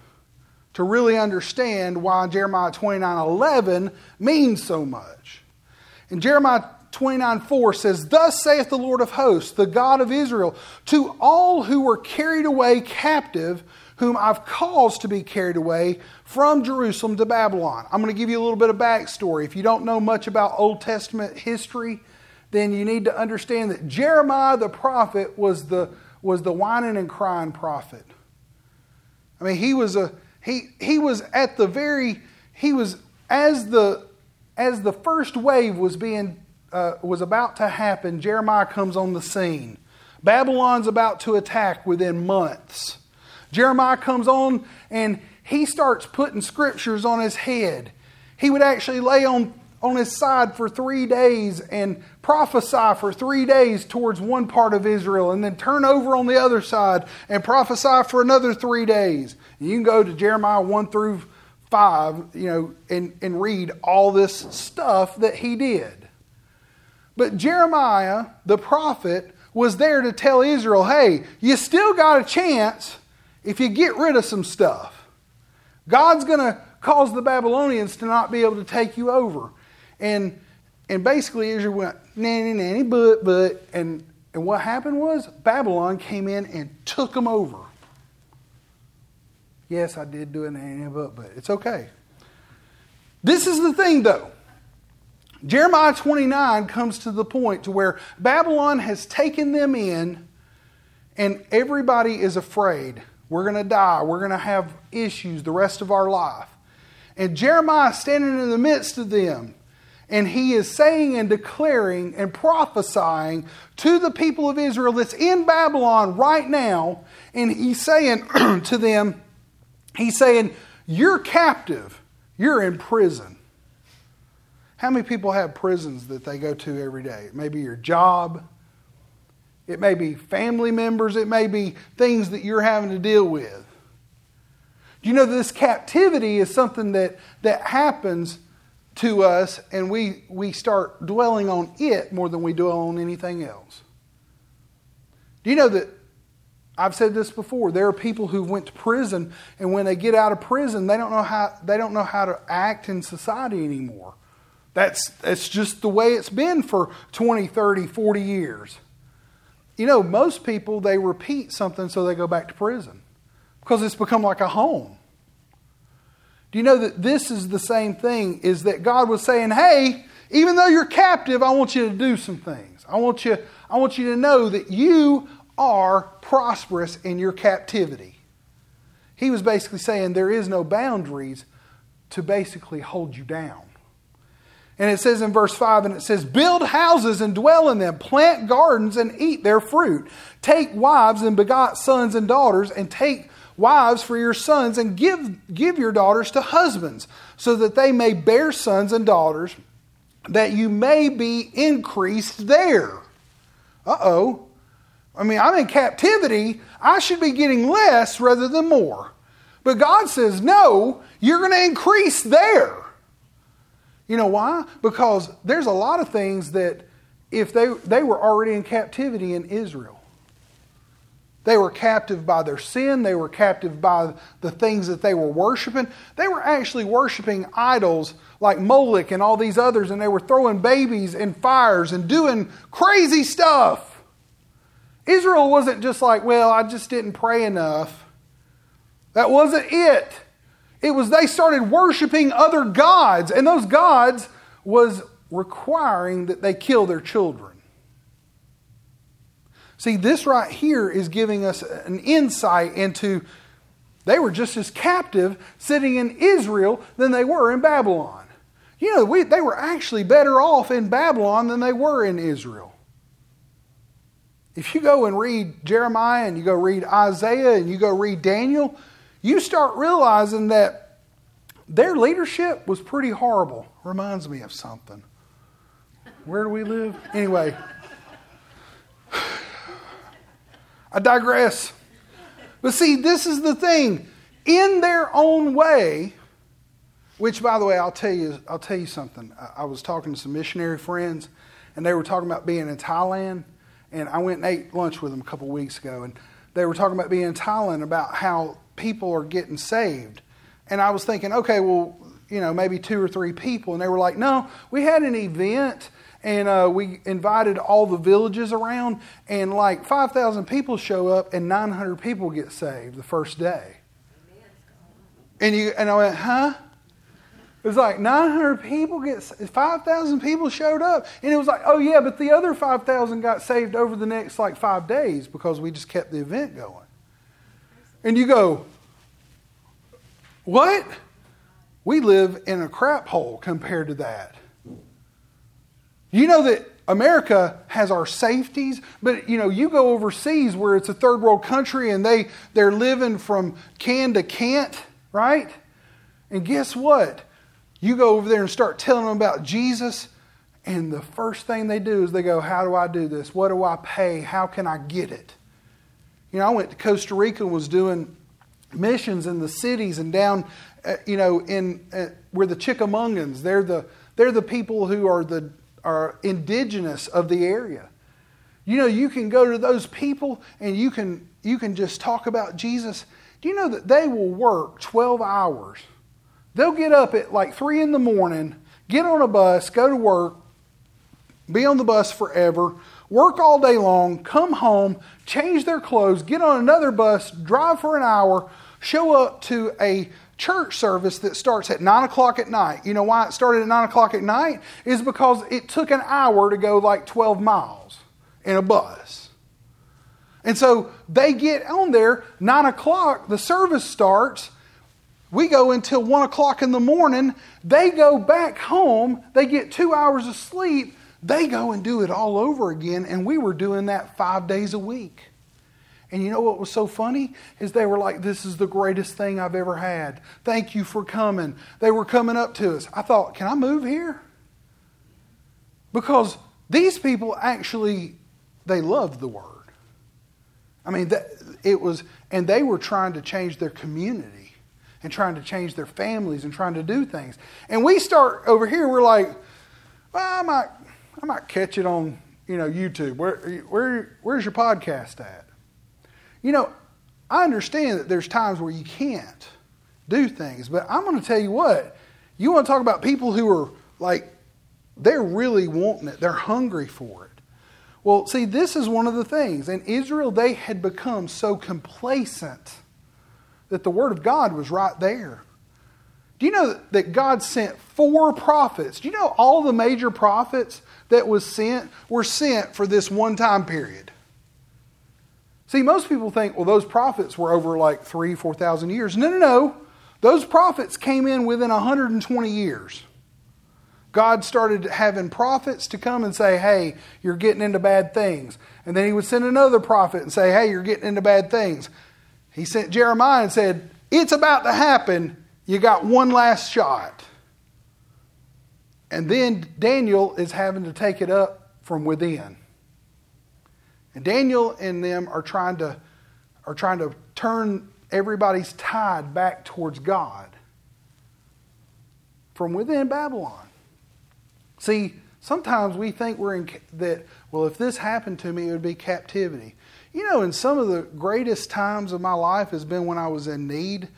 to really understand why Jeremiah 29 11 means so much. In Jeremiah 29 4 says, Thus saith the Lord of hosts, the God of Israel, to all who were carried away captive, whom I've caused to be carried away from Jerusalem to Babylon. I'm going to give you a little bit of backstory. If you don't know much about Old Testament history, then you need to understand that Jeremiah the prophet was the, was the whining and crying prophet. I mean, he was a he he was at the very he was as the as the first wave was being uh, was about to happen, Jeremiah comes on the scene. Babylon's about to attack within months. Jeremiah comes on and he starts putting scriptures on his head. He would actually lay on, on his side for three days and prophesy for three days towards one part of Israel and then turn over on the other side and prophesy for another three days. And you can go to Jeremiah 1 through 5, you know, and, and read all this stuff that he did. But Jeremiah, the prophet, was there to tell Israel hey, you still got a chance if you get rid of some stuff. God's going to cause the Babylonians to not be able to take you over. And, and basically, Israel went, nanny, nanny, but, but. And, and what happened was Babylon came in and took them over. Yes, I did do a nanny, but, but it's okay. This is the thing, though. Jeremiah 29 comes to the point to where Babylon has taken them in and everybody is afraid. We're going to die. We're going to have issues the rest of our life. And Jeremiah is standing in the midst of them and he is saying and declaring and prophesying to the people of Israel that's in Babylon right now. And he's saying to them, he's saying, You're captive, you're in prison. How many people have prisons that they go to every day? Maybe your job, It may be family members. It may be things that you're having to deal with. Do you know this captivity is something that, that happens to us and we, we start dwelling on it more than we dwell on anything else? Do you know that I've said this before. There are people who went to prison, and when they get out of prison, they don't know how they don't know how to act in society anymore. That's that's just the way it's been for 20, 30, 40 years. You know, most people they repeat something so they go back to prison because it's become like a home. Do you know that this is the same thing? Is that God was saying, "Hey, even though you're captive, I want you to do some things. I want you I want you to know that you are prosperous in your captivity. He was basically saying there is no boundaries to basically hold you down. And it says in verse 5, and it says, Build houses and dwell in them, plant gardens and eat their fruit. Take wives and begot sons and daughters, and take wives for your sons, and give, give your daughters to husbands, so that they may bear sons and daughters, that you may be increased there. Uh oh. I mean, I'm in captivity. I should be getting less rather than more. But God says, no, you're going to increase there. You know why? Because there's a lot of things that if they, they were already in captivity in Israel, they were captive by their sin. They were captive by the things that they were worshiping. They were actually worshiping idols like Moloch and all these others, and they were throwing babies in fires and doing crazy stuff. Israel wasn't just like, well, I just didn't pray enough. That wasn't it. It was they started worshiping other gods, and those gods was requiring that they kill their children. See, this right here is giving us an insight into they were just as captive sitting in Israel than they were in Babylon. You know, we, they were actually better off in Babylon than they were in Israel. If you go and read Jeremiah and you go read Isaiah and you go read Daniel, you start realizing that their leadership was pretty horrible. Reminds me of something. Where do we live? Anyway, I digress. But see, this is the thing. In their own way, which by the way, I'll tell you, I'll tell you something. I was talking to some missionary friends, and they were talking about being in Thailand and I went and ate lunch with them a couple weeks ago, and they were talking about being in Thailand about how people are getting saved. And I was thinking, okay, well, you know, maybe two or three people. And they were like, no, we had an event and uh, we invited all the villages around, and like 5,000 people show up and 900 people get saved the first day. And, you, and I went, huh? It was like 900 people get 5,000 people showed up, and it was like, oh yeah, but the other 5,000 got saved over the next like five days because we just kept the event going. And you go, what? We live in a crap hole compared to that. You know that America has our safeties, but you know, you go overseas where it's a third world country and they they're living from can to can't, right? And guess what? You go over there and start telling them about Jesus, and the first thing they do is they go, How do I do this? What do I pay? How can I get it? You know, I went to Costa Rica and was doing missions in the cities and down, uh, you know, in uh, where the Chickamaugas, they're the, they're the people who are the are indigenous of the area. You know, you can go to those people and you can you can just talk about Jesus. Do you know that they will work 12 hours They'll get up at like 3 in the morning, get on a bus, go to work, be on the bus forever, work all day long, come home, change their clothes, get on another bus, drive for an hour, show up to a church service that starts at 9 o'clock at night. You know why it started at 9 o'clock at night? Is because it took an hour to go like 12 miles in a bus. And so they get on there, 9 o'clock, the service starts, we go until one o'clock in the morning. They go back home. They get two hours of sleep. They go and do it all over again. And we were doing that five days a week. And you know what was so funny? Is they were like, This is the greatest thing I've ever had. Thank you for coming. They were coming up to us. I thought, Can I move here? Because these people actually, they loved the word. I mean, that, it was, and they were trying to change their community and trying to change their families and trying to do things. And we start over here, we're like, well, I might, I might catch it on, you know, YouTube. Where, where, where's your podcast at? You know, I understand that there's times where you can't do things, but I'm going to tell you what, you want to talk about people who are like, they're really wanting it, they're hungry for it. Well, see, this is one of the things. In Israel, they had become so complacent that the Word of God was right there. Do you know that God sent four prophets? Do you know all the major prophets that was sent were sent for this one time period? See, most people think, well, those prophets were over like three, 4,000 years. No, no, no. Those prophets came in within 120 years. God started having prophets to come and say, hey, you're getting into bad things. And then he would send another prophet and say, hey, you're getting into bad things. He sent Jeremiah and said, it's about to happen. You got one last shot. And then Daniel is having to take it up from within. And Daniel and them are trying to, are trying to turn everybody's tide back towards God from within Babylon. See, sometimes we think we're in that, well, if this happened to me, it would be captivity. You know, in some of the greatest times of my life has been when I was in need.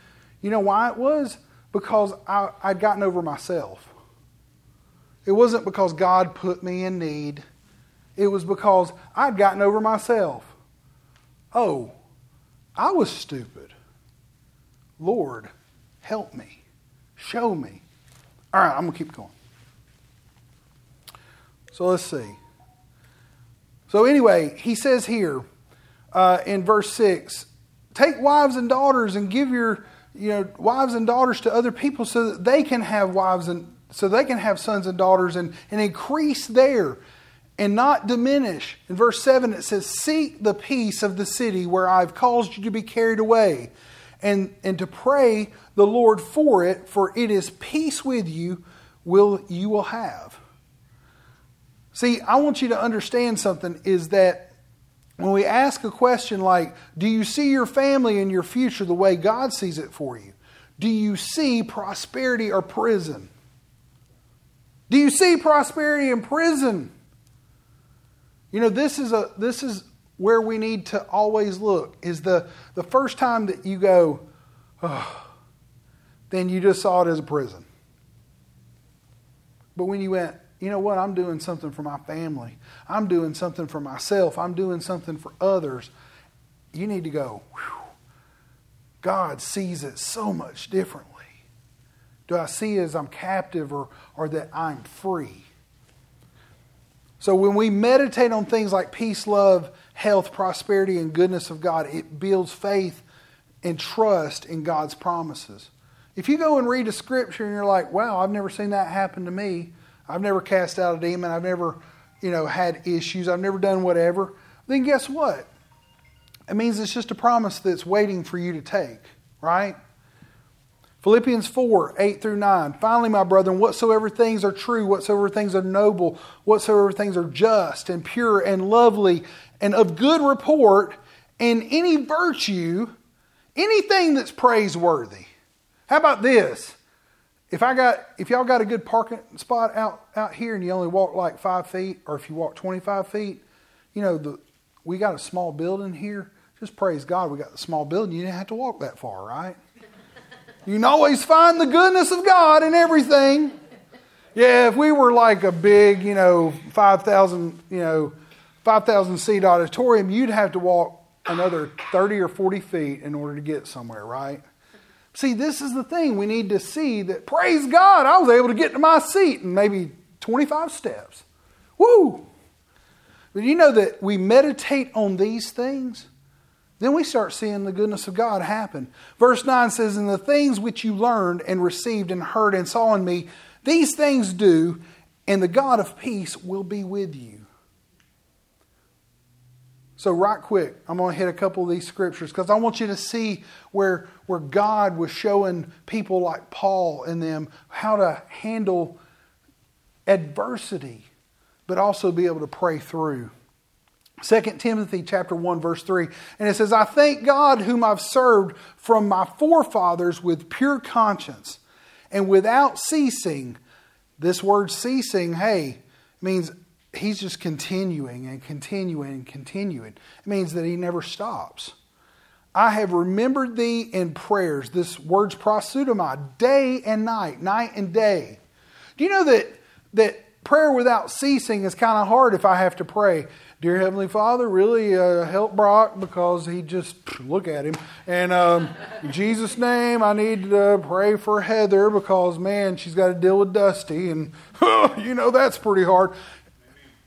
You know why it was? Because I, I'd gotten over myself. It wasn't because God put me in need. It was because I'd gotten over myself. Oh, I was stupid. Lord, help me. Show me. All right, I'm going to keep going. So let's see. So, anyway, he says here uh, in verse 6 take wives and daughters and give your you know wives and daughters to other people so that they can have wives and so they can have sons and daughters and, and increase there and not diminish. In verse 7, it says, Seek the peace of the city where I've caused you to be carried away, and, and to pray the Lord for it, for it is peace with you will you will have. See, I want you to understand something is that when we ask a question like, Do you see your family and your future the way God sees it for you? Do you see prosperity or prison? Do you see prosperity in prison? You know, this is a this is where we need to always look. Is the the first time that you go, oh, then you just saw it as a prison. But when you went, you know what? I'm doing something for my family. I'm doing something for myself. I'm doing something for others. You need to go, God sees it so much differently. Do I see it as I'm captive or, or that I'm free? So when we meditate on things like peace, love, health, prosperity, and goodness of God, it builds faith and trust in God's promises. If you go and read a scripture and you're like, wow, I've never seen that happen to me, I've never cast out a demon. I've never, you know, had issues. I've never done whatever. Then guess what? It means it's just a promise that's waiting for you to take, right? Philippians 4 8 through 9. Finally, my brethren, whatsoever things are true, whatsoever things are noble, whatsoever things are just and pure and lovely and of good report, and any virtue, anything that's praiseworthy. How about this? if I got if y'all got a good parking spot out out here and you only walk like five feet, or if you walk twenty five feet, you know the we got a small building here. Just praise God, we got the small building. You didn't have to walk that far, right? You can always find the goodness of God in everything. Yeah, if we were like a big, you know, five thousand, you know, five thousand seat auditorium, you'd have to walk another thirty or forty feet in order to get somewhere, right? See, this is the thing. We need to see that, praise God, I was able to get to my seat in maybe 25 steps. Woo! But you know that we meditate on these things, then we start seeing the goodness of God happen. Verse 9 says, And the things which you learned and received and heard and saw in me, these things do, and the God of peace will be with you. So, right quick, I'm going to hit a couple of these scriptures because I want you to see where, where God was showing people like Paul and them how to handle adversity, but also be able to pray through. 2 Timothy chapter 1 verse 3 and it says I thank God whom I've served from my forefathers with pure conscience and without ceasing. This word ceasing hey means he's just continuing and continuing and continuing. It means that he never stops. I have remembered thee in prayers. This word's proseuchomai day and night night and day. Do you know that that prayer without ceasing is kind of hard if I have to pray Dear Heavenly Father, really uh, help Brock because he just, look at him. And um, in Jesus' name, I need to pray for Heather because, man, she's got to deal with Dusty. And, you know, that's pretty hard.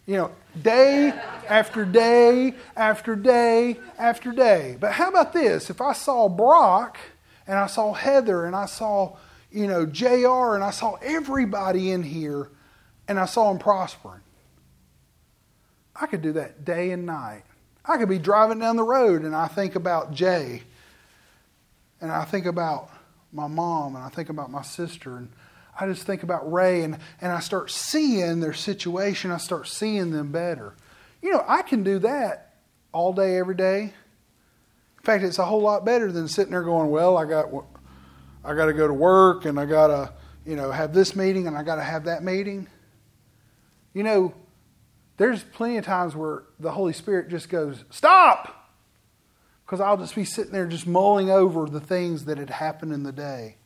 You know, day after day after day after day. But how about this? If I saw Brock and I saw Heather and I saw, you know, JR and I saw everybody in here and I saw them prospering I could do that day and night. I could be driving down the road and I think about Jay, and I think about my mom, and I think about my sister, and I just think about Ray, and, and I start seeing their situation. I start seeing them better. You know, I can do that all day, every day. In fact, it's a whole lot better than sitting there going, "Well, I got, I got to go to work, and I got to, you know, have this meeting, and I got to have that meeting." You know, there's plenty of times where the Holy Spirit just goes, Stop! Because I'll just be sitting there just mulling over the things that had happened in the day.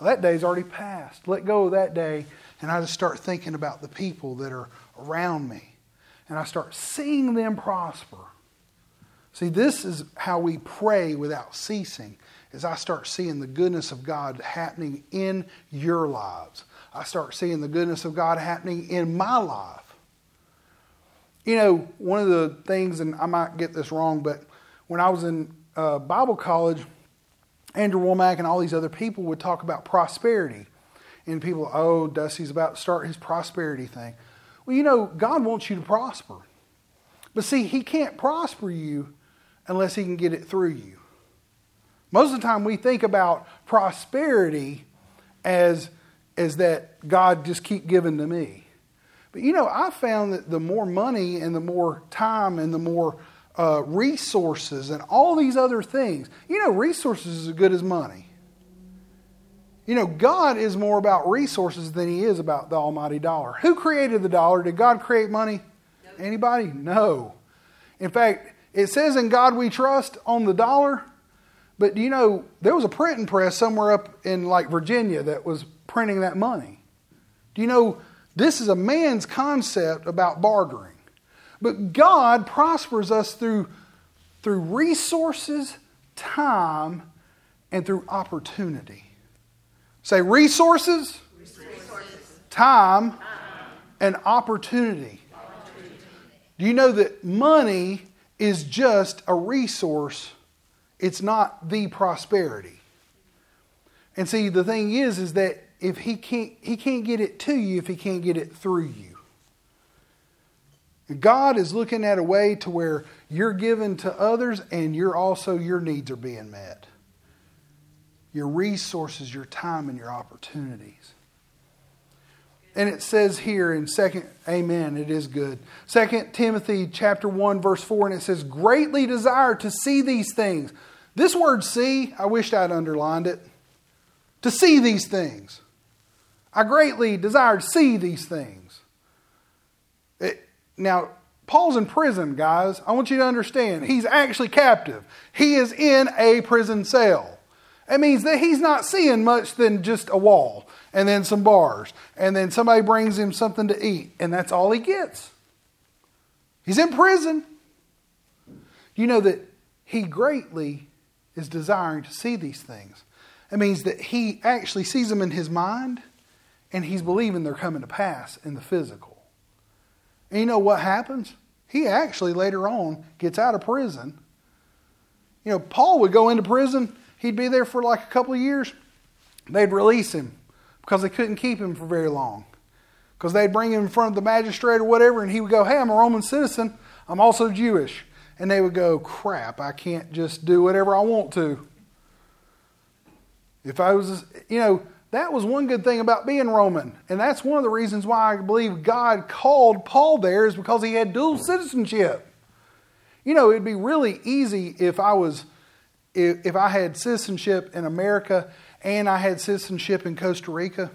Well, that day's already passed. Let go of that day, and I just start thinking about the people that are around me. And I start seeing them prosper. See, this is how we pray without ceasing. As I start seeing the goodness of God happening in your lives. I start seeing the goodness of God happening in my life. You know, one of the things, and I might get this wrong, but when I was in uh, Bible college, Andrew Wommack and all these other people would talk about prosperity. And people, oh, Dusty's about to start his prosperity thing. Well, you know, God wants you to prosper. But see, He can't prosper you unless He can get it through you. Most of the time, we think about prosperity as, as that God just keep giving to me. But you know, I found that the more money and the more time and the more uh, resources and all these other things, you know, resources is as good as money. You know, God is more about resources than he is about the almighty dollar. Who created the dollar? Did God create money? Anybody? No. In fact, it says in God we trust on the dollar, but do you know, there was a printing press somewhere up in like Virginia that was printing that money. Do you know this is a man's concept about bartering. But God prospers us through, through resources, time, and through opportunity. Say resources, resources. Time, time, and opportunity. opportunity. Do you know that money is just a resource? It's not the prosperity. And see, the thing is, is that if he can't he can't get it to you if he can't get it through you. God is looking at a way to where you're given to others and you're also your needs are being met. Your resources, your time, and your opportunities. And it says here in second, Amen, it is good. Second Timothy chapter 1, verse 4, and it says, greatly desire to see these things. This word see, I wished I'd underlined it. To see these things. I greatly desire to see these things. It, now, Paul's in prison, guys. I want you to understand. He's actually captive. He is in a prison cell. It means that he's not seeing much than just a wall and then some bars and then somebody brings him something to eat and that's all he gets. He's in prison. You know that he greatly is desiring to see these things. It means that he actually sees them in his mind and he's believing they're coming to pass in the physical. And you know what happens? He actually later on gets out of prison. You know, Paul would go into prison, he'd be there for like a couple of years. They'd release him because they couldn't keep him for very long. Because they'd bring him in front of the magistrate or whatever, and he would go, Hey, I'm a Roman citizen. I'm also Jewish. And they would go, Crap, I can't just do whatever I want to. If I was, you know, that was one good thing about being Roman. And that's one of the reasons why I believe God called Paul there is because he had dual citizenship. You know, it'd be really easy if I was if, if I had citizenship in America and I had citizenship in Costa Rica,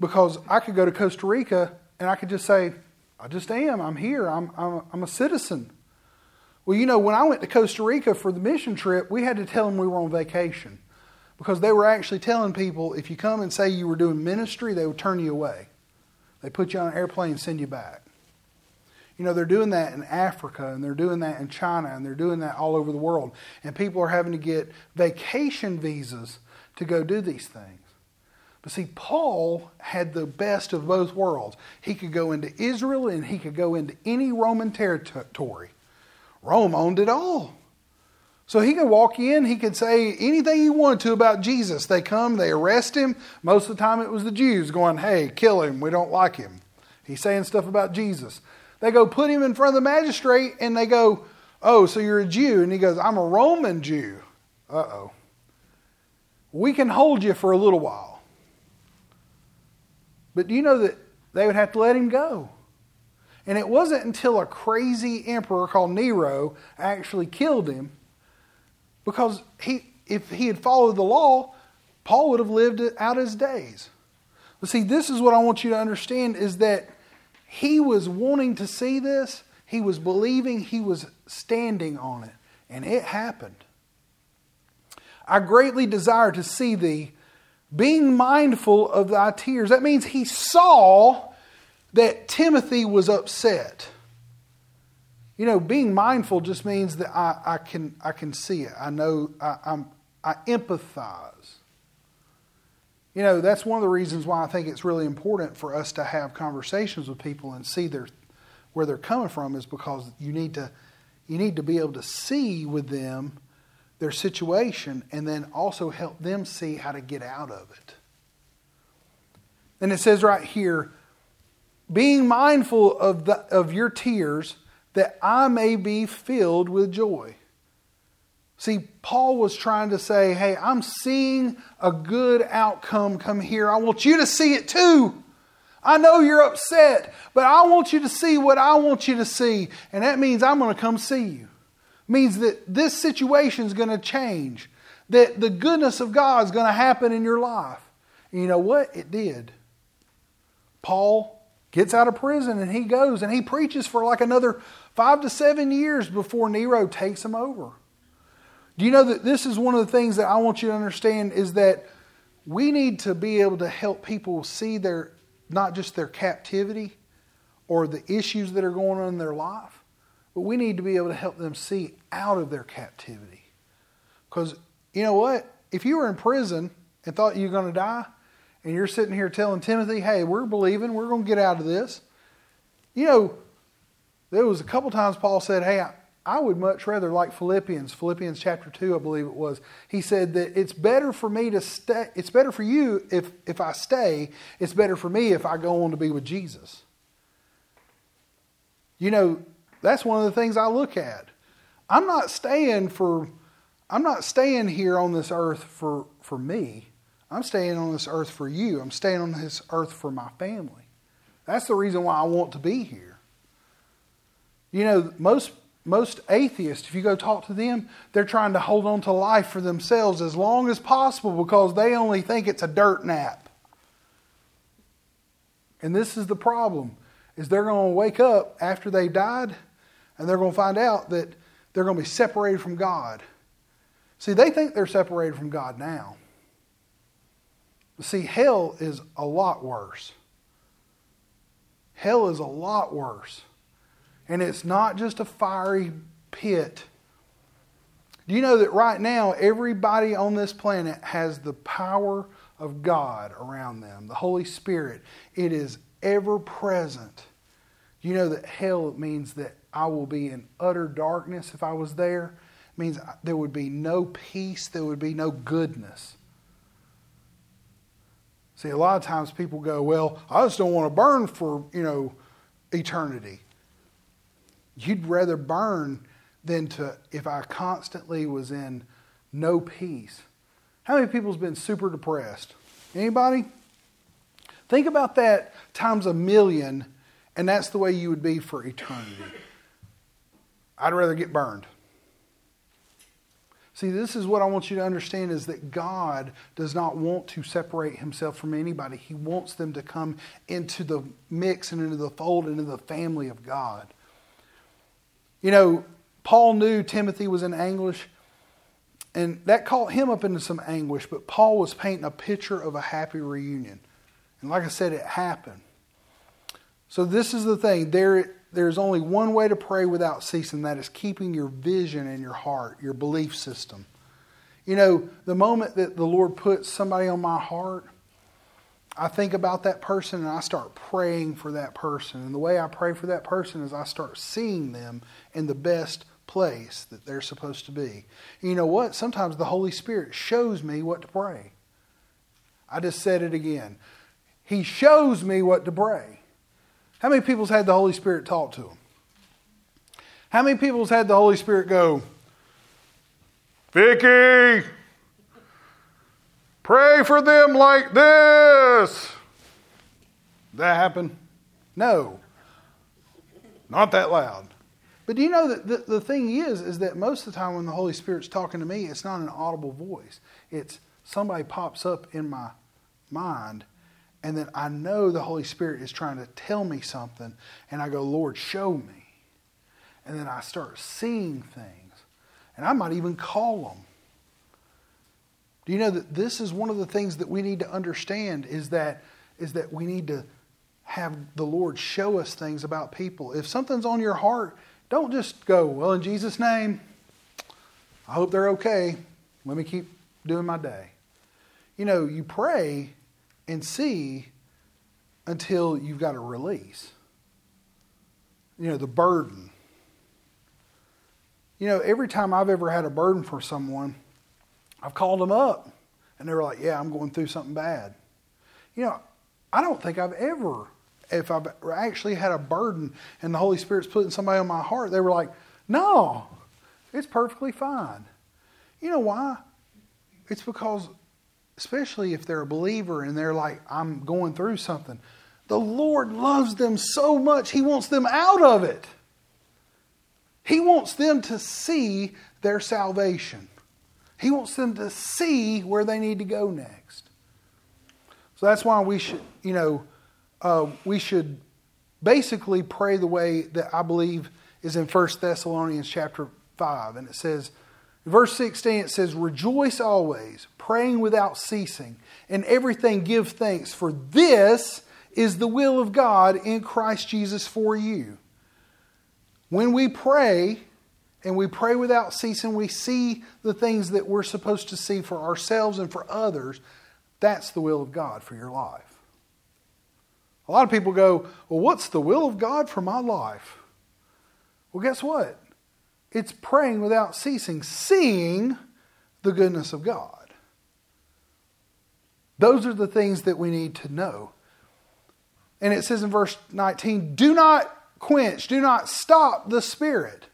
because I could go to Costa Rica and I could just say, I just am. I'm here. I'm, I'm, I'm a citizen. Well, you know, when I went to Costa Rica for the mission trip, we had to tell them we were on vacation because they were actually telling people if you come and say you were doing ministry, they would turn you away. They put you on an airplane and send you back. You know, they're doing that in Africa and they're doing that in China and they're doing that all over the world. And people are having to get vacation visas to go do these things. But see, Paul had the best of both worlds. He could go into Israel and he could go into any Roman territory. Rome owned it all. So he could walk in, he could say anything he wanted to about Jesus. They come, they arrest him. Most of the time it was the Jews going, hey, kill him, we don't like him. He's saying stuff about Jesus. They go put him in front of the magistrate and they go, oh, so you're a Jew. And he goes, I'm a Roman Jew. Uh oh. We can hold you for a little while. But do you know that they would have to let him go? And it wasn't until a crazy emperor called Nero actually killed him because he, if he had followed the law, Paul would have lived out his days. But see, this is what I want you to understand is that he was wanting to see this, he was believing, he was standing on it, and it happened. I greatly desire to see thee being mindful of thy tears. That means he saw that Timothy was upset. You know, being mindful just means that I, I can I can see it. I know I, I'm I empathize. You know, that's one of the reasons why I think it's really important for us to have conversations with people and see their where they're coming from is because you need to you need to be able to see with them their situation and then also help them see how to get out of it. And it says right here, being mindful of, the, of your tears, that I may be filled with joy. See, Paul was trying to say, hey, I'm seeing a good outcome come here. I want you to see it too. I know you're upset, but I want you to see what I want you to see. And that means I'm going to come see you means that this situation is going to change, that the goodness of God is going to happen in your life. And you know what? It did. Paul gets out of prison and he goes and he preaches for like another five to seven years before Nero takes him over. Do you know that this is one of the things that I want you to understand is that we need to be able to help people see their not just their captivity or the issues that are going on in their life, but we need to be able to help them see out of their captivity. Because you know what? If you were in prison and thought you were going to die, and you're sitting here telling Timothy, hey, we're believing, we're going to get out of this. You know, there was a couple times Paul said, hey, I, would much rather like Philippians, Philippians chapter 2, I believe it was. He said that it's better for me to stay, it's better for you if, if I stay, it's better for me if I go on to be with Jesus. You know, that's one of the things I look at. I'm not staying for I'm not staying here on this earth for, for me. I'm staying on this earth for you. I'm staying on this earth for my family. That's the reason why I want to be here. You know, most most atheists, if you go talk to them, they're trying to hold on to life for themselves as long as possible because they only think it's a dirt nap. And this is the problem is they're going to wake up after they died and they're going to find out that they're going to be separated from God. See, they think they're separated from God now. See, hell is a lot worse. Hell is a lot worse. And it's not just a fiery pit. Do you know that right now, everybody on this planet has the power of God around them, the Holy Spirit? It is ever present. Do you know that hell means that I will be in utter darkness if I was there. It means there would be no peace, there would be no goodness. See, a lot of times people go, Well, I just don't want to burn for, you know, eternity. You'd rather burn than to if I constantly was in no peace. How many people's been super depressed? Anybody? Think about that times a million, and that's the way you would be for eternity. I'd rather get burned. See, this is what I want you to understand is that God does not want to separate himself from anybody. He wants them to come into the mix and into the fold, into the family of God. You know, Paul knew Timothy was in anguish, and that caught him up into some anguish, but Paul was painting a picture of a happy reunion. And like I said, it happened. So this is the thing. There, there's only one way to pray without ceasing, that is keeping your vision in your heart, your belief system. You know, the moment that the Lord puts somebody on my heart, I think about that person and I start praying for that person. And the way I pray for that person is I start seeing them in the best place that they're supposed to be. And you know what? Sometimes the Holy Spirit shows me what to pray. I just said it again. He shows me what to pray. How many people's had the Holy Spirit talk to them? How many people's had the Holy Spirit go, Vicky, pray for them like this? That happen? No. Not that loud. But do you know that the, the thing is, is that most of the time when the Holy Spirit's talking to me, it's not an audible voice. It's somebody pops up in my mind and then I know the Holy Spirit is trying to tell me something, and I go, Lord, show me. And then I start seeing things, and I might even call them. Do you know that this is one of the things that we need to understand is that, is that we need to have the Lord show us things about people. If something's on your heart, don't just go, well, in Jesus' name, I hope they're okay. Let me keep doing my day. You know, you pray and see until you've got a release. You know, the burden. You know, every time I've ever had a burden for someone, I've called them up and they were like, Yeah, I'm going through something bad. You know, I don't think I've ever, if I've actually had a burden and the Holy Spirit's putting somebody on my heart, they were like, No, it's perfectly fine. You know why? It's because especially if they're a believer and they're like, I'm going through something. The Lord loves them so much, He wants them out of it. He wants them to see their salvation. He wants them to see where they need to go next. So that's why we should, you know, uh, we should basically pray the way that I believe is in 1 Thessalonians chapter 5. And it says, Verse 16, it says, Rejoice always, praying without ceasing, and everything give thanks, for this is the will of God in Christ Jesus for you. When we pray, and we pray without ceasing, we see the things that we're supposed to see for ourselves and for others. That's the will of God for your life. A lot of people go, Well, what's the will of God for my life? Well, guess what? It's praying without ceasing, seeing the goodness of God. Those are the things that we need to know. And it says in verse 19, do not quench, do not stop the Spirit.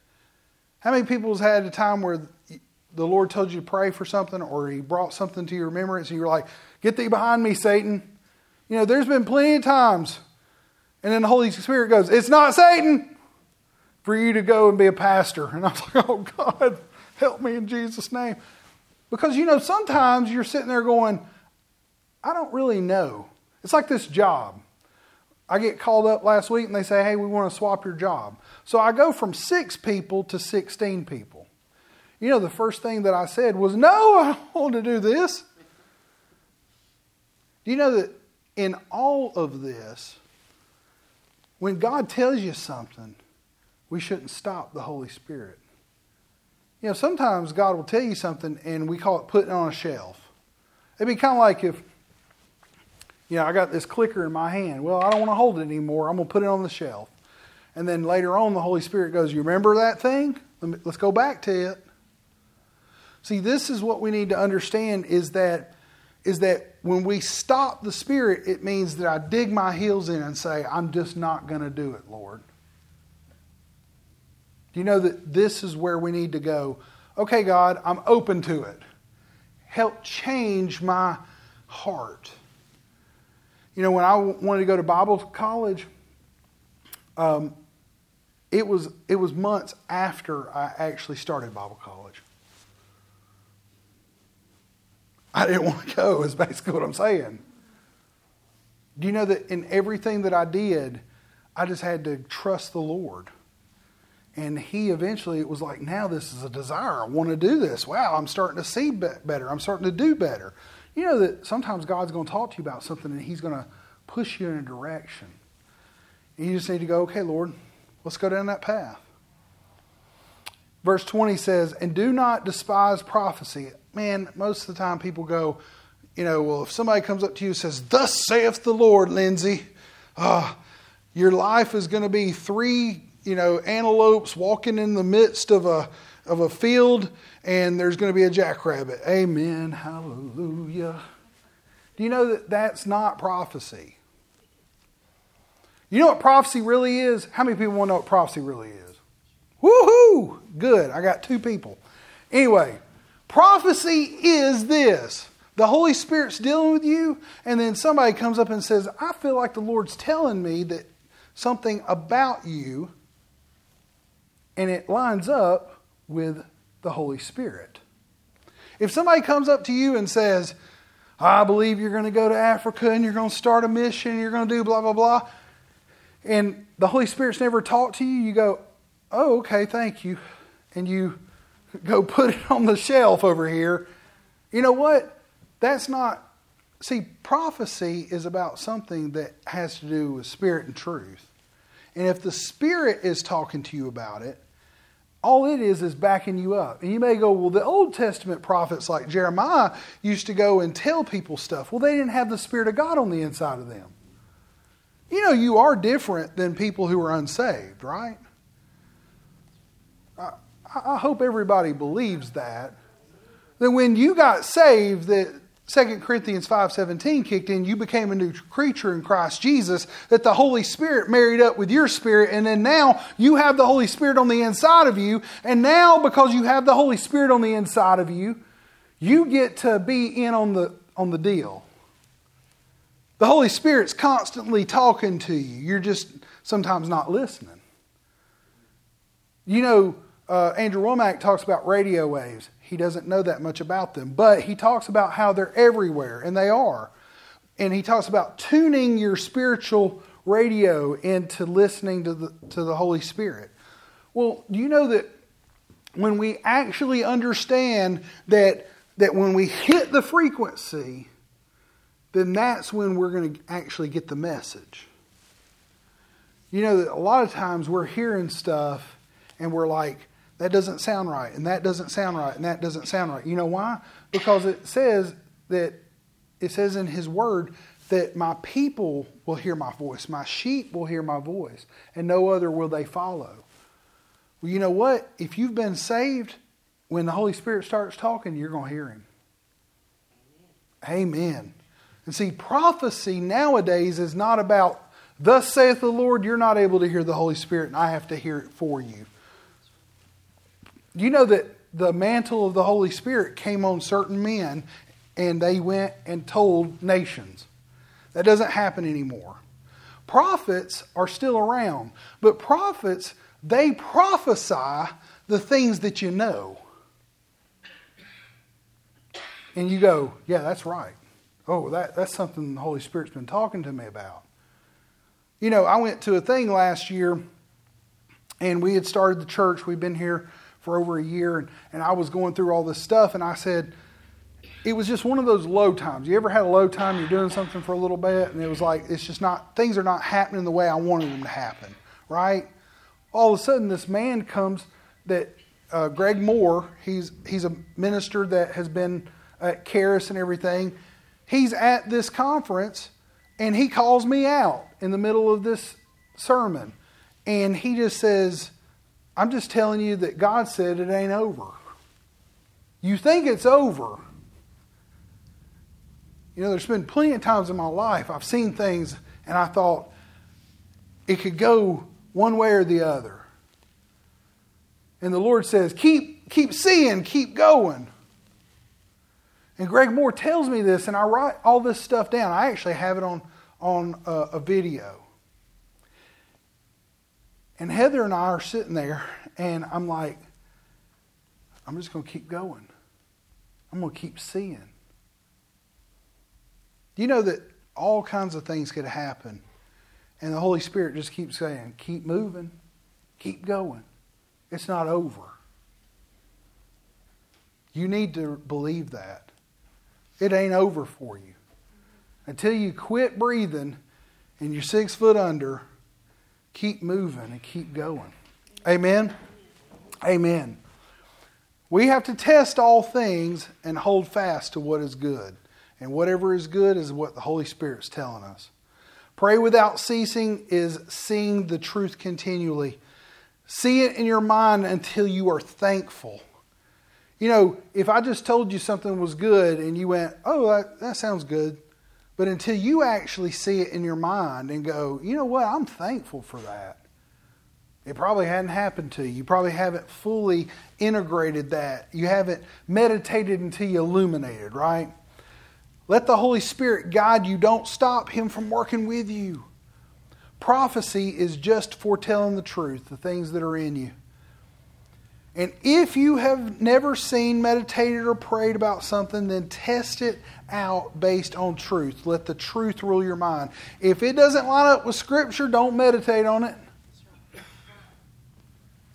How many people has had a time where the Lord told you to pray for something or He brought something to your remembrance and you're like, get thee behind me, Satan? You know, there's been plenty of times. And then the Holy Spirit goes, it's not Satan for you to go and be a pastor. And I was like, oh, God, help me in Jesus' name. Because, you know, sometimes you're sitting there going, I don't really know. It's like this job. I get called up last week and they say, hey, we want to swap your job. So I go from six people to 16 people. You know, the first thing that I said was, no, I don't want to do this. Do you know that in all of this, when God tells you something, we shouldn't stop the Holy Spirit. You know, sometimes God will tell you something and we call it putting on a shelf. It'd be kind of like if, you know, I got this clicker in my hand. Well, I don't want to hold it anymore. I'm going to put it on the shelf. And then later on, the Holy Spirit goes, You remember that thing? Let's go back to it. See, this is what we need to understand is that is that when we stop the spirit, it means that I dig my heels in and say, I'm just not going to do it, Lord. Do you know that this is where we need to go? Okay, God, I'm open to it. Help change my heart. You know, when I wanted to go to Bible college, um, it was, it was months after I actually started Bible college. I didn't want to go, is basically what I'm saying. Do you know that in everything that I did, I just had to trust the Lord? And He eventually, it was like, now this is a desire. I want to do this. Wow, I'm starting to see better. I'm starting to do better. You know that sometimes God's going to talk to you about something and He's going to push you in a direction. And you just need to go, okay, Lord, let's go down that path. Verse 20 says, And do not despise prophecy. Man, most of the time people go, you know, well, if somebody comes up to you and says, Thus saith the Lord, Lindsay, uh, your life is going to be three, you know, antelopes walking in the midst of a, of a field, and there's going to be a jackrabbit. Amen. Hallelujah. Do you know that that's not prophecy? You know what prophecy really is? How many people want to know what prophecy really is? Woohoo! Good. I got two people. Anyway, prophecy is this the Holy Spirit's dealing with you, and then somebody comes up and says, I feel like the Lord's telling me that something about you, and it lines up with the Holy Spirit. If somebody comes up to you and says, I believe you're going to go to Africa and you're going to start a mission, you're going to do blah, blah, blah, and the Holy Spirit's never talked to you, you go, Oh, okay, thank you. And you go put it on the shelf over here. You know what? That's not. See, prophecy is about something that has to do with spirit and truth. And if the Spirit is talking to you about it, all it is is backing you up. And you may go, well, the Old Testament prophets like Jeremiah used to go and tell people stuff. Well, they didn't have the Spirit of God on the inside of them. You know, you are different than people who are unsaved, right? I, I hope everybody believes that. That when you got saved, that 2 Corinthians 5:17 kicked in, you became a new creature in Christ Jesus, that the Holy Spirit married up with your spirit, and then now you have the Holy Spirit on the inside of you, and now because you have the Holy Spirit on the inside of you, you get to be in on the on the deal. The Holy Spirit's constantly talking to you. You're just sometimes not listening. You know, uh, Andrew Wommack talks about radio waves. He doesn't know that much about them, but he talks about how they're everywhere, and they are. And he talks about tuning your spiritual radio into listening to the, to the Holy Spirit. Well, do you know that when we actually understand that, that when we hit the frequency, then that's when we're going to actually get the message. You know, a lot of times we're hearing stuff and we're like, that doesn't sound right, and that doesn't sound right, and that doesn't sound right. You know why? Because it says that, it says in His Word that my people will hear my voice, my sheep will hear my voice, and no other will they follow. Well, you know what? If you've been saved, when the Holy Spirit starts talking, you're going to hear Him. Amen. And see, prophecy nowadays is not about, thus saith the Lord, you're not able to hear the Holy Spirit, and I have to hear it for you. You know that the mantle of the Holy Spirit came on certain men and they went and told nations? That doesn't happen anymore. Prophets are still around, but prophets, they prophesy the things that you know. And you go, yeah, that's right oh, that, that's something the Holy Spirit's been talking to me about. You know, I went to a thing last year, and we had started the church. We've been here for over a year, and, and I was going through all this stuff, and I said, it was just one of those low times. You ever had a low time? You're doing something for a little bit, and it was like it's just not things are not happening the way I wanted them to happen. Right? All of a sudden, this man comes that uh, Greg Mohr. He's he's a minister that has been at Charis and everything he's at this conference and he calls me out in the middle of this sermon. And he just says, I'm just telling you that God said it ain't over. You think it's over. You know, there's been plenty of times in my life I've seen things and I thought it could go one way or the other. And the Lord says, keep, keep seeing, keep going. And Greg Mohr tells me this, and I write all this stuff down. I actually have it on, on a, a video. And Heather and I are sitting there, and I'm like, I'm just going to keep going. I'm going to keep seeing. You know that all kinds of things could happen? And the Holy Spirit just keeps saying, keep moving, keep going. It's not over. You need to believe that. It ain't over for you. Until you quit breathing and you're six foot under, keep moving and keep going. Amen? Amen. We have to test all things and hold fast to what is good. And whatever is good is what the Holy Spirit's telling us. Pray without ceasing is seeing the truth continually. See it in your mind until you are thankful. You know, if I just told you something was good and you went, oh, that, that sounds good, but until you actually see it in your mind and go, you know what, I'm thankful for that. It probably hadn't happened to you. You probably haven't fully integrated that. You haven't meditated until you illuminated, right? Let the Holy Spirit guide you. Don't stop Him from working with you. Prophecy is just foretelling the truth, the things that are in you. And if you have never seen, meditated, or prayed about something, then test it out based on truth. Let the truth rule your mind. If it doesn't line up with Scripture, don't meditate on it.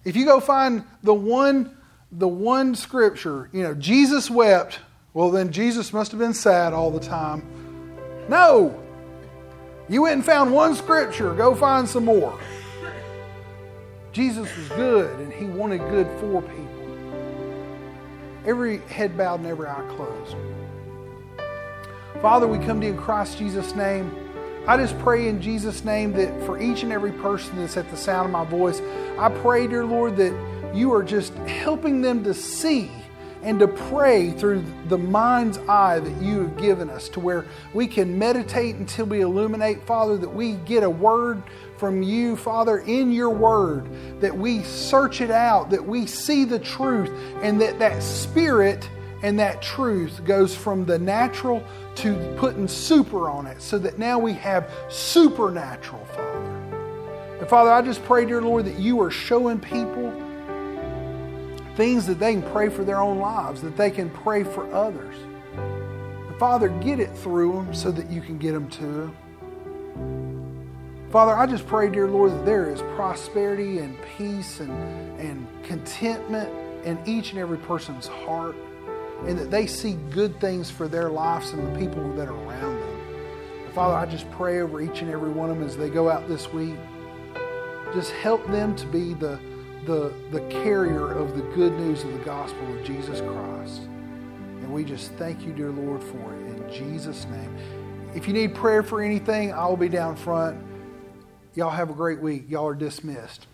If you go find the one, the one Scripture, you know, Jesus wept, well, then Jesus must have been sad all the time. No! You went and found one Scripture, go find some more. Jesus was good and he wanted good for people. Every head bowed and every eye closed. Father, we come to you in Christ Jesus' name. I just pray in Jesus' name that for each and every person that's at the sound of my voice, I pray, dear Lord, that you are just helping them to see and to pray through the mind's eye that you have given us to where we can meditate until we illuminate, Father, that we get a word from you, Father, in your word, that we search it out, that we see the truth, and that that spirit and that truth goes from the natural to putting super on it so that now we have supernatural, Father. And Father, I just pray, dear Lord, that you are showing people things that they can pray for their own lives, that they can pray for others. Father, get it through them so that you can get them to them. Father, I just pray, dear Lord, that there is prosperity and peace and, and contentment in each and every person's heart, and that they see good things for their lives and the people that are around them. Father, I just pray over each and every one of them as they go out this week. Just help them to be the the, the carrier of the good news of the gospel of Jesus Christ. And we just thank you, dear Lord, for it in Jesus' name. If you need prayer for anything, I'll be down front. Y'all have a great week. Y'all are dismissed.